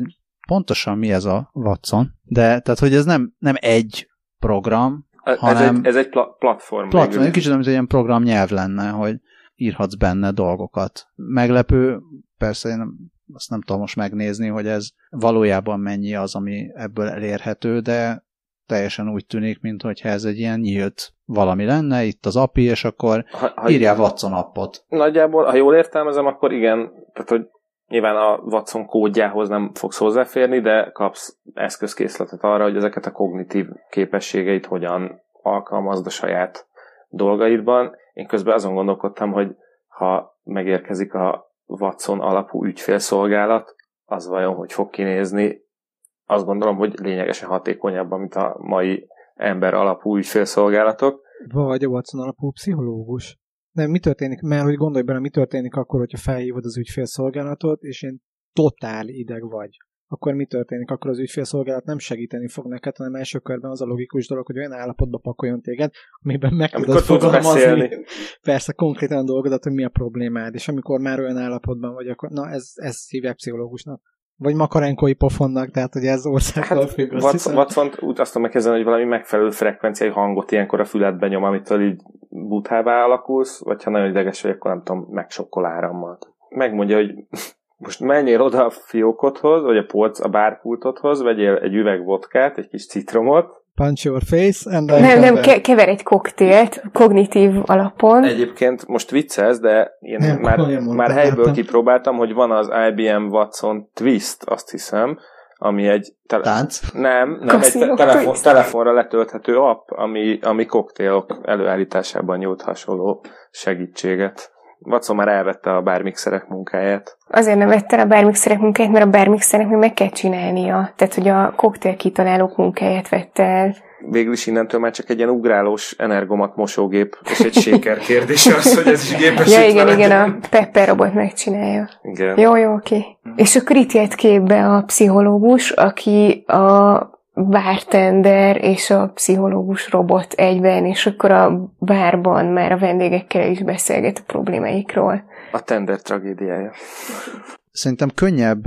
pontosan mi ez a Watson, de tehát, hogy ez nem, nem egy program, Ez hanem egy, ez egy pla- platform. platform, végül. kicsit, mint egy ilyen programnyelv lenne, hogy írhatsz benne dolgokat. Meglepő, persze én azt nem tudom most megnézni, hogy ez valójában mennyi az, ami ebből elérhető, de teljesen úgy tűnik, mintha ez egy ilyen nyílt valami lenne, itt az API, és akkor Ha, ha írjál Watson appot. Nagyjából, ha jól értelmezem, akkor igen, tehát hogy nyilván a Watson kódjához nem fogsz hozzáférni, de kapsz eszközkészletet arra, hogy ezeket a kognitív képességeit hogyan alkalmazd a saját dolgaidban. Én közben azon gondolkodtam, hogy ha megérkezik a Watson alapú ügyfélszolgálat, az vajon hogy fog kinézni? Azt gondolom, hogy lényegesen hatékonyabban, mint a mai ember alapú ügyfélszolgálatok. Vagy a Watson alapú pszichológus. Nem, mi történik? Mert hogy gondolj bele, mi történik akkor, hogyha felhívod az ügyfélszolgálatot, és én totál ideg vagy. Akkor mi történik? Akkor az ügyfélszolgálat nem segíteni fog neked, hanem első körben az a logikus dolog, hogy olyan állapotba pakoljon téged, amiben meg Amikor tudod fogalmazni. Persze konkrétan a dolgodat, hogy mi a problémád, és amikor már olyan állapotban vagy, akkor na ez, ez hívják pszichológusnak. Vagy makarenkói pofonnak, tehát hogy ez országtól Hát, függ, Watson. Watson úgy azt tudom megkezdeni, hogy valami megfelelő frekvenciai hangot ilyenkor a füledbe nyom, amitől így buthává alakulsz, vagy ha nagyon ideges vagy, akkor nem tudom, megsokkol árammal. Megmondja, hogy most menjél oda a fiókodhoz, vagy a polc, a bárpultodhoz, vegyél egy üveg vodkát, egy kis citromot. Punch your face, and then Nem, nem, ke- kever egy koktélt kognitív alapon. Egyébként most viccelsz, de én Nem, már, komolyan mondtam, már helyből láttam. kipróbáltam, hogy van az IBM Watson Twist, azt hiszem, ami egy tele- Tánc? Nem, nem, egy te- telefon, telefonra letölthető app, ami, ami koktélok előállításában nyújt hasonló segítséget. Watson már elvette a bármixerek munkáját. Azért nem vette a bármixerek munkáját, mert a bármixernek még meg kell csinálnia. Tehát, hogy a koktél kitalálók munkáját vette el. Végül is innentől már csak egy ilyen ugrálós energomat mosógép, és egy séker kérdés az, hogy ez is gépesítve Ja, igen, igen, legyen. a Pepper robot megcsinálja. igen. Jó, jó, oké. És akkor itt jött képbe a pszichológus, aki a bartender és a pszichológus robot egyben, és akkor a bárban már a vendégekkel is beszélget a problémáikról. A tender tragédiája. Szerintem könnyebb,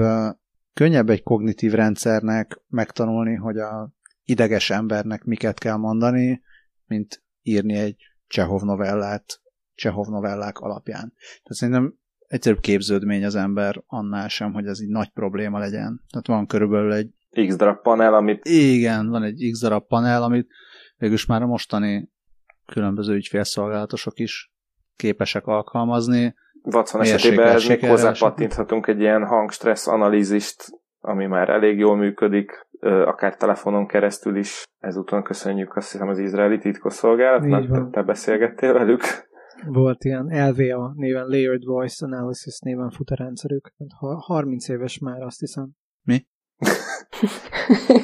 könnyebb egy kognitív rendszernek megtanulni, hogy a ideges embernek miket kell mondani, mint írni egy Csehov novellát Csehov novellák alapján. Tehát szerintem egyszerűbb képződmény az ember annál sem, hogy ez egy nagy probléma legyen. Tehát van körülbelül egy X darab panel, amit igen, van egy X darab panel, amit végülis már a mostani különböző ügyfélszolgálatosok is képesek alkalmazni. Watson esetében ez még hozzápattinthatunk egy ilyen hangstressz analízist, ami már elég jól működik, akár telefonon keresztül is. Ezúton köszönjük azt hiszem az izraeli titkosszolgálatnak, te, te beszélgettél velük. Volt ilyen LVA néven, Layered Voice Analysis néven fut a rendszerük. Ha- 30 éves már azt hiszem.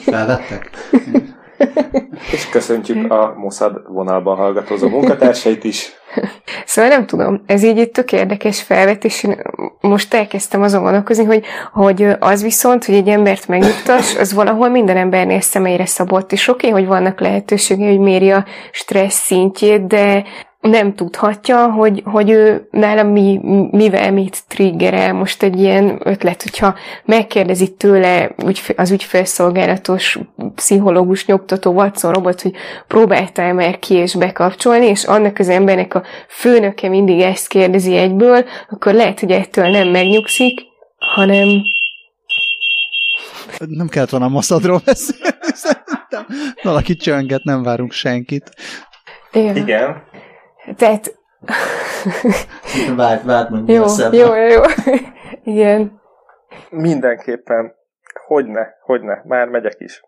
Felvettek? [LAUGHS] És köszöntjük a Mossad vonalban hallgatózó munkatársait is. Szóval nem tudom, ez így egy tök érdekes felvetés, én most elkezdtem azon gondolkozni, hogy, hogy az viszont, hogy egy embert megnyugtass, az valahol minden embernél személyre szabott, és oké, okay, hogy vannak lehetőségei, hogy méri a stressz szintjét, de nem tudhatja, hogy, hogy ő nálam mi, mivel mit triggerel. Most egy ilyen ötlet, hogyha megkérdezi tőle az ügyfélszolgálatos pszichológus nyugtató Watson robot, hogy próbáltál már ki és bekapcsolni, és annak az embernek a főnöke mindig ezt kérdezi egyből, akkor lehet, hogy ettől nem megnyugszik, hanem nem kellett volna a Mossadról beszélni, szerintem. Valaki csönget, nem várunk senkit. Igen. Igen. Tehát... [LAUGHS] Várt, várt meg jó, jó, jó, jó. [LAUGHS] Igen. Mindenképpen. Hogyne, hogyne. Már megyek is.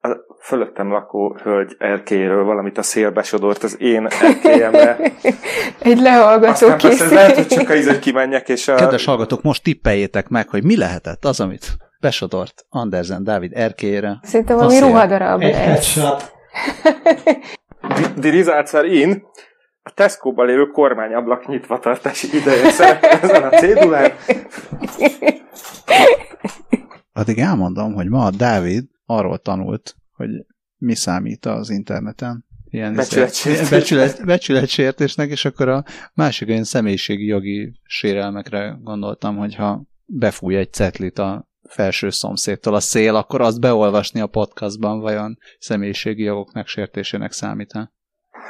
A fölöttem lakó hölgy erkéről valamit a szélbe sodort az én erkélyemre. [LAUGHS] Egy lehallgató készítés. Ez lehet, hogy csak a íz, hogy kimenjek, és a... Kedves hallgatók, most tippeljétek meg, hogy mi lehetett az, amit besodort Andersen Dávid erkélyére. Szerintem valami ruhadarab. Egy headshot. Die Rizácer in a Tesco-ba lévő kormányablak nyitva tartási ideje szerepel ezen a cédulán. Addig elmondom, hogy ma a Dávid arról tanult, hogy mi számít az interneten. Ilyen becsületsértésnek. [LAUGHS] Becsület, becsületsértésnek, és akkor a másik olyan személyiségi jogi sérelmekre gondoltam, hogyha befúj egy cetlit a felső szomszédtól a szél, akkor azt beolvasni a podcastban vajon személyiségi jogoknak sértésének számít-e?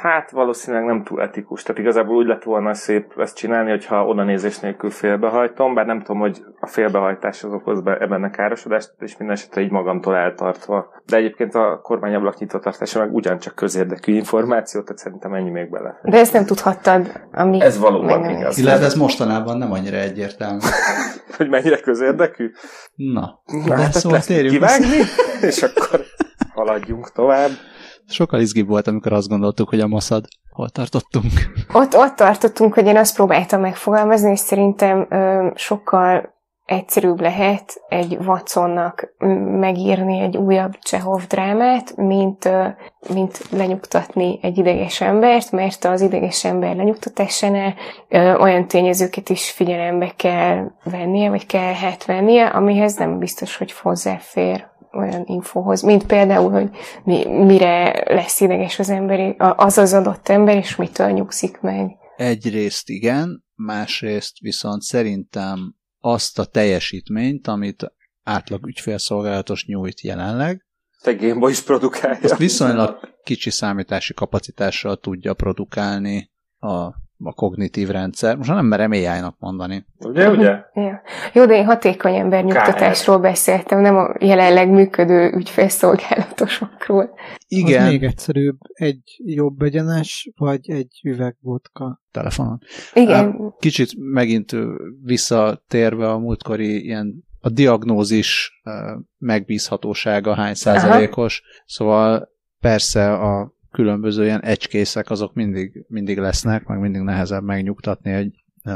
Hát valószínűleg nem túl etikus. Tehát igazából úgy lett volna szép ezt csinálni, hogyha oda nézés nélkül félbehajtom, bár nem tudom, hogy a félbehajtás az okoz be ebben a károsodást, és minden esetre így magamtól eltartva. De egyébként a kormányablak nyitvatartása meg ugyancsak közérdekű információ, tehát szerintem ennyi még bele. De ezt nem tudhattad, ami... Ez valóban igaz. Illetve ez mostanában nem annyira egyértelmű. [LAUGHS] hogy mennyire közérdekű? Na, Na hát szóval térjünk kivágni, [LAUGHS] és akkor haladjunk tovább. Sokkal izgibb volt, amikor azt gondoltuk, hogy a Mossad. Hol tartottunk? Ott, ott tartottunk, hogy én azt próbáltam megfogalmazni, és szerintem ö, sokkal egyszerűbb lehet egy Watsonnak megírni egy újabb Csehov drámát, mint, mint lenyugtatni egy ideges embert, mert az ideges ember lenyugtatásánál olyan tényezőket is figyelembe kell vennie, vagy kell hát vennie, amihez nem biztos, hogy hozzáfér olyan infóhoz, mint például, hogy mi, mire lesz ideges az ember, az az adott ember, és mitől nyugszik meg. Egyrészt igen, másrészt viszont szerintem azt a teljesítményt, amit átlag ügyfélszolgálatos nyújt jelenleg, te Gameboy is produkálja. Azt viszonylag kicsi számítási kapacitással tudja produkálni a a kognitív rendszer. Most nem merem AI-nak mondani. Ugye, ugye? Ja. Jó, de én hatékony ember nyugtatásról beszéltem, nem a jelenleg működő ügyfélszolgálatosokról. Igen. Az még egyszerűbb, egy jobb egyenes, vagy egy üveg vodka. Telefonon. Igen. Kicsit megint visszatérve a múltkori ilyen a diagnózis megbízhatósága hány százalékos, Aha. szóval persze a különböző ilyen egykészek azok mindig, mindig lesznek, meg mindig nehezebb megnyugtatni egy uh,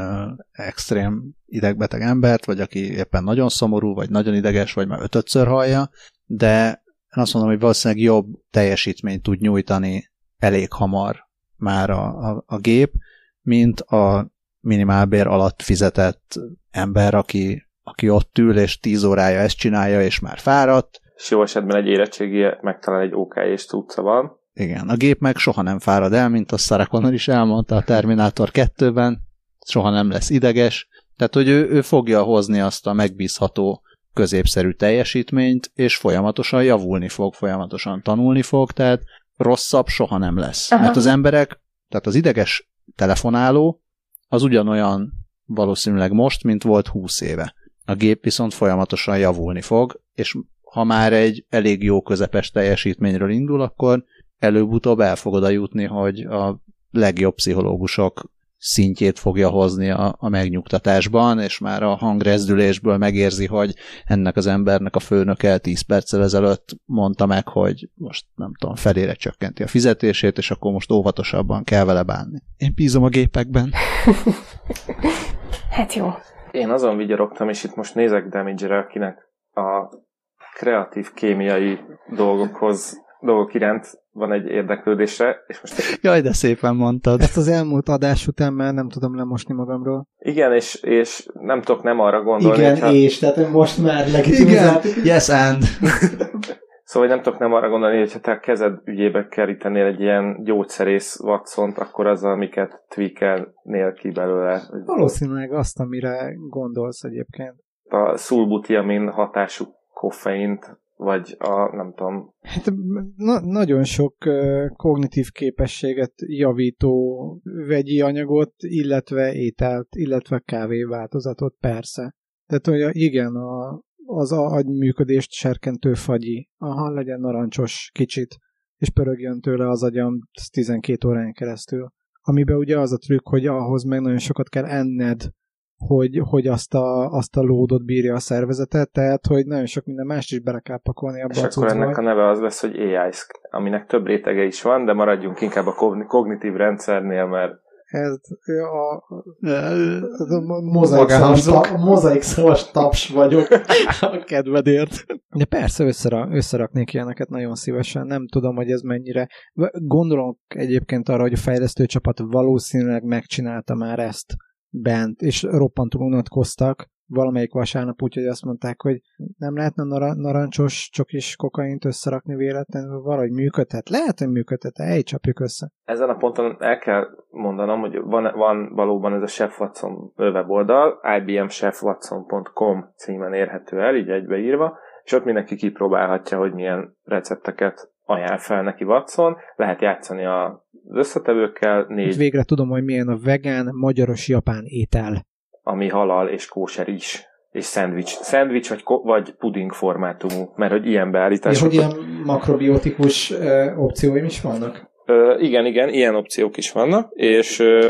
extrém idegbeteg embert, vagy aki éppen nagyon szomorú, vagy nagyon ideges, vagy már ötötször hallja, de én azt mondom, hogy valószínűleg jobb teljesítményt tud nyújtani elég hamar már a, a, a gép, mint a minimálbér alatt fizetett ember, aki, aki ott ül, és tíz órája ezt csinálja, és már fáradt. És jó esetben egy érettségi megtalál egy OK és tudca van. Igen, a gép meg soha nem fárad el, mint a Sarah Connor is elmondta a Terminátor 2-ben, soha nem lesz ideges, tehát hogy ő, ő fogja hozni azt a megbízható középszerű teljesítményt, és folyamatosan javulni fog, folyamatosan tanulni fog, tehát rosszabb soha nem lesz. Aha. Mert az emberek, tehát az ideges telefonáló, az ugyanolyan valószínűleg most, mint volt 20 éve. A gép viszont folyamatosan javulni fog, és ha már egy elég jó közepes teljesítményről indul, akkor előbb-utóbb el fog oda jutni, hogy a legjobb pszichológusok szintjét fogja hozni a, a megnyugtatásban, és már a hangrezdülésből megérzi, hogy ennek az embernek a főnöke 10 perccel ezelőtt mondta meg, hogy most nem tudom, felére csökkenti a fizetését, és akkor most óvatosabban kell vele bánni. Én bízom a gépekben. [LAUGHS] hát jó. Én azon vigyorogtam, és itt most nézek damage akinek a kreatív kémiai dolgokhoz dolgok iránt van egy érdeklődésre, és most Jaj, de szépen mondtad. Ezt az elmúlt adás után már nem tudom lemosni magamról. igen, és, és nem tudok nem arra gondolni, Igen, hogyha, és tehát most már Igen, legitimizáltuk. yes and. [LAUGHS] Szóval nem tudok nem arra gondolni, hogy ha te a kezed ügyébe kerítenél egy ilyen gyógyszerész watson akkor az, amiket tweakelnél ki belőle. Valószínűleg azt, amire gondolsz egyébként. A szulbutiamin hatású koffeint, vagy a, nem tudom, Hát na- nagyon sok kognitív képességet javító vegyi anyagot, illetve ételt, illetve kávéváltozatot persze. Tehát, hogy igen, a, az agyműködést serkentő fagyi, aha, legyen narancsos kicsit, és pörögjön tőle az agyam 12 órán keresztül. Amiben ugye az a trükk, hogy ahhoz meg nagyon sokat kell enned, hogy, hogy azt, a, azt a lódot bírja a szervezetet, tehát hogy nagyon sok minden mást is bele kell pakolni abba és a akkor cuccba. ennek a neve az lesz, hogy AI, aminek több rétege is van, de maradjunk inkább a kogni- kognitív rendszernél, mert Ez a, ez a mozaik Magánhangzók. szavas, ta- mozaik szavas taps vagyok [LAUGHS] a kedvedért. De persze összera, összeraknék ilyeneket nagyon szívesen. Nem tudom, hogy ez mennyire. Gondolom egyébként arra, hogy a fejlesztő csapat valószínűleg megcsinálta már ezt bent, és roppantul unatkoztak valamelyik vasárnap, úgyhogy azt mondták, hogy nem lehetne nara- narancsos csokis kokaint összerakni véletlenül, valahogy működhet. Lehet, hogy működhet, ej, csapjuk össze. ezen a ponton el kell mondanom, hogy van, van valóban ez a Chef Watson weboldal, ibmchefwatson.com címen érhető el, így egybeírva, és ott mindenki kipróbálhatja, hogy milyen recepteket ajánl fel neki Watson. Lehet játszani az összetevőkkel, négy, végre tudom, hogy milyen a vegán, magyaros-japán étel. ami halal és kóser is, és szendvics. Szendvics vagy, ko- vagy puding formátumú, mert hogy ilyen És beállítások. hogy ilyen makrobiotikus ö, opcióim is vannak? Ö, igen, igen, ilyen opciók is vannak, és ö,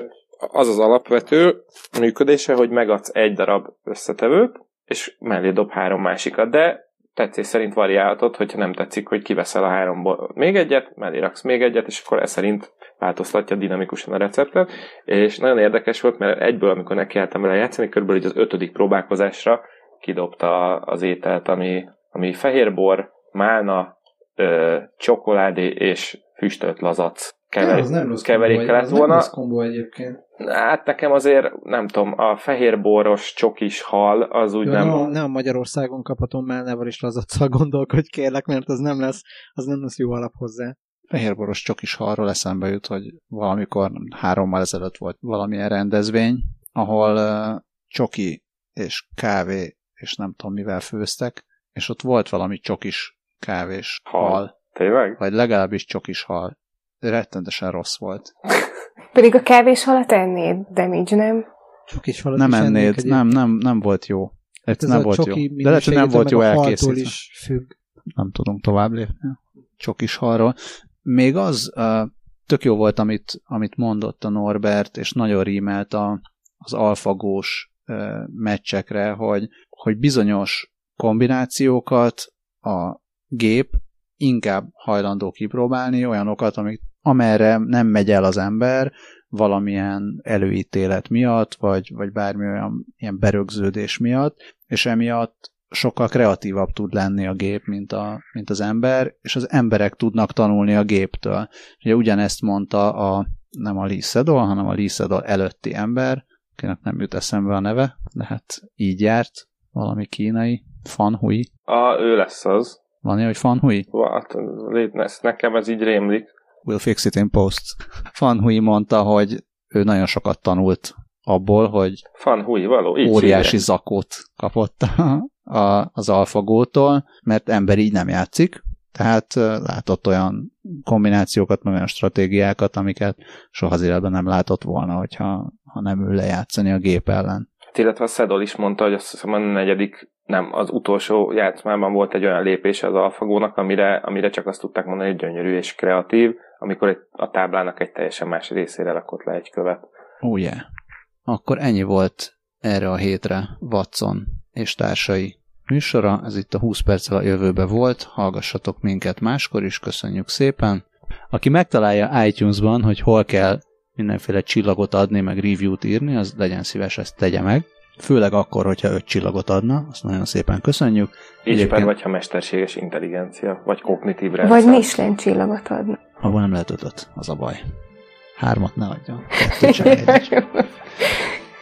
az az alapvető működése, hogy megadsz egy darab összetevőt, és mellé dob három másikat, de tetszés szerint variálhatod, hogyha nem tetszik, hogy kiveszel a háromból még egyet, mellé raksz még egyet, és akkor ez szerint változtatja dinamikusan a receptet, és nagyon érdekes volt, mert egyből, amikor nekiálltam vele játszani, körülbelül az ötödik próbálkozásra kidobta az ételt, ami, ami fehérbor, málna, ö, csokoládé és füstölt lazac kever, keverék lett volna. kombó egyébként. Hát nekem azért, nem tudom, a fehérboros csokis hal, az úgy Jó, nem... nem, nem Magyarországon kapható mellnevel is lazaccal gondolkodj, kérlek, mert az nem lesz, az nem lesz jó alap hozzá. Fehérboros csokis halról eszembe jut, hogy valamikor hárommal ezelőtt volt valamilyen rendezvény, ahol uh, csoki és kávé és nem tudom mivel főztek, és ott volt valami csokis kávés Hal. hal, hal Tényleg? vagy legalábbis csokis hal. Rettentesen rossz volt. [LAUGHS] Pedig a kávéshalat ennéd, damage, nem? Csak is valami Nem ennéd, egyébként. nem, nem, nem volt jó. Ez Ez nem a volt jó. De lehet, hogy nem volt jó elkészítve. is függ. nem tudunk tovább lépni. Csokis halról. Még az uh, tök jó volt, amit, amit mondott a Norbert, és nagyon rímelt a, az alfagós uh, meccsekre, hogy, hogy bizonyos kombinációkat a gép inkább hajlandó kipróbálni, olyanokat, amik, amerre nem megy el az ember valamilyen előítélet miatt, vagy, vagy bármi olyan ilyen berögződés miatt, és emiatt sokkal kreatívabb tud lenni a gép, mint, a, mint az ember, és az emberek tudnak tanulni a géptől. Ugye ugyanezt mondta a, nem a Lee Sedol, hanem a Lee Sedol előtti ember, akinek nem jut eszembe a neve, de hát így járt, valami kínai, Fan Hui. A, ő lesz az. Van ilyen, hogy Fan Hui? Hát, nekem ez így rémlik. We'll fix it in post. Fan Hui mondta, hogy ő nagyon sokat tanult abból, hogy Fan Hui, való. Így óriási hívják. zakót kapott [LAUGHS] a, az alfagótól, mert ember így nem játszik, tehát látott olyan kombinációkat, meg olyan stratégiákat, amiket soha az életben nem látott volna, hogyha ha nem ül lejátszani a gép ellen. Hát, illetve a Szedol is mondta, hogy azt hiszem a negyedik, nem, az utolsó játszmában volt egy olyan lépése az alfagónak, amire, amire csak azt tudták mondani, hogy gyönyörű és kreatív, amikor egy, a táblának egy teljesen más részére rakott le egy követ. Ó, oh, yeah. Akkor ennyi volt erre a hétre Watson és társai műsora. Ez itt a 20 perccel a jövőbe volt. Hallgassatok minket máskor is, köszönjük szépen. Aki megtalálja iTunes-ban, hogy hol kell mindenféle csillagot adni, meg review-t írni, az legyen szíves, ezt tegye meg. Főleg akkor, hogyha öt csillagot adna, azt nagyon szépen köszönjük. És Egyébként- vagy ha mesterséges intelligencia, vagy kognitív rendszer. Vagy Michelin csillagot adna. Abban nem lehet ötöt, az a baj. Hármat ne adjon.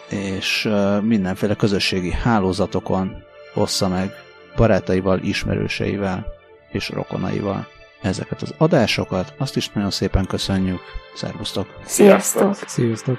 És uh, mindenféle közösségi hálózatokon ossza meg barátaival, ismerőseivel és rokonaival ezeket az adásokat. Azt is nagyon szépen köszönjük. Szervusztok! Sziasztok! Sziasztok!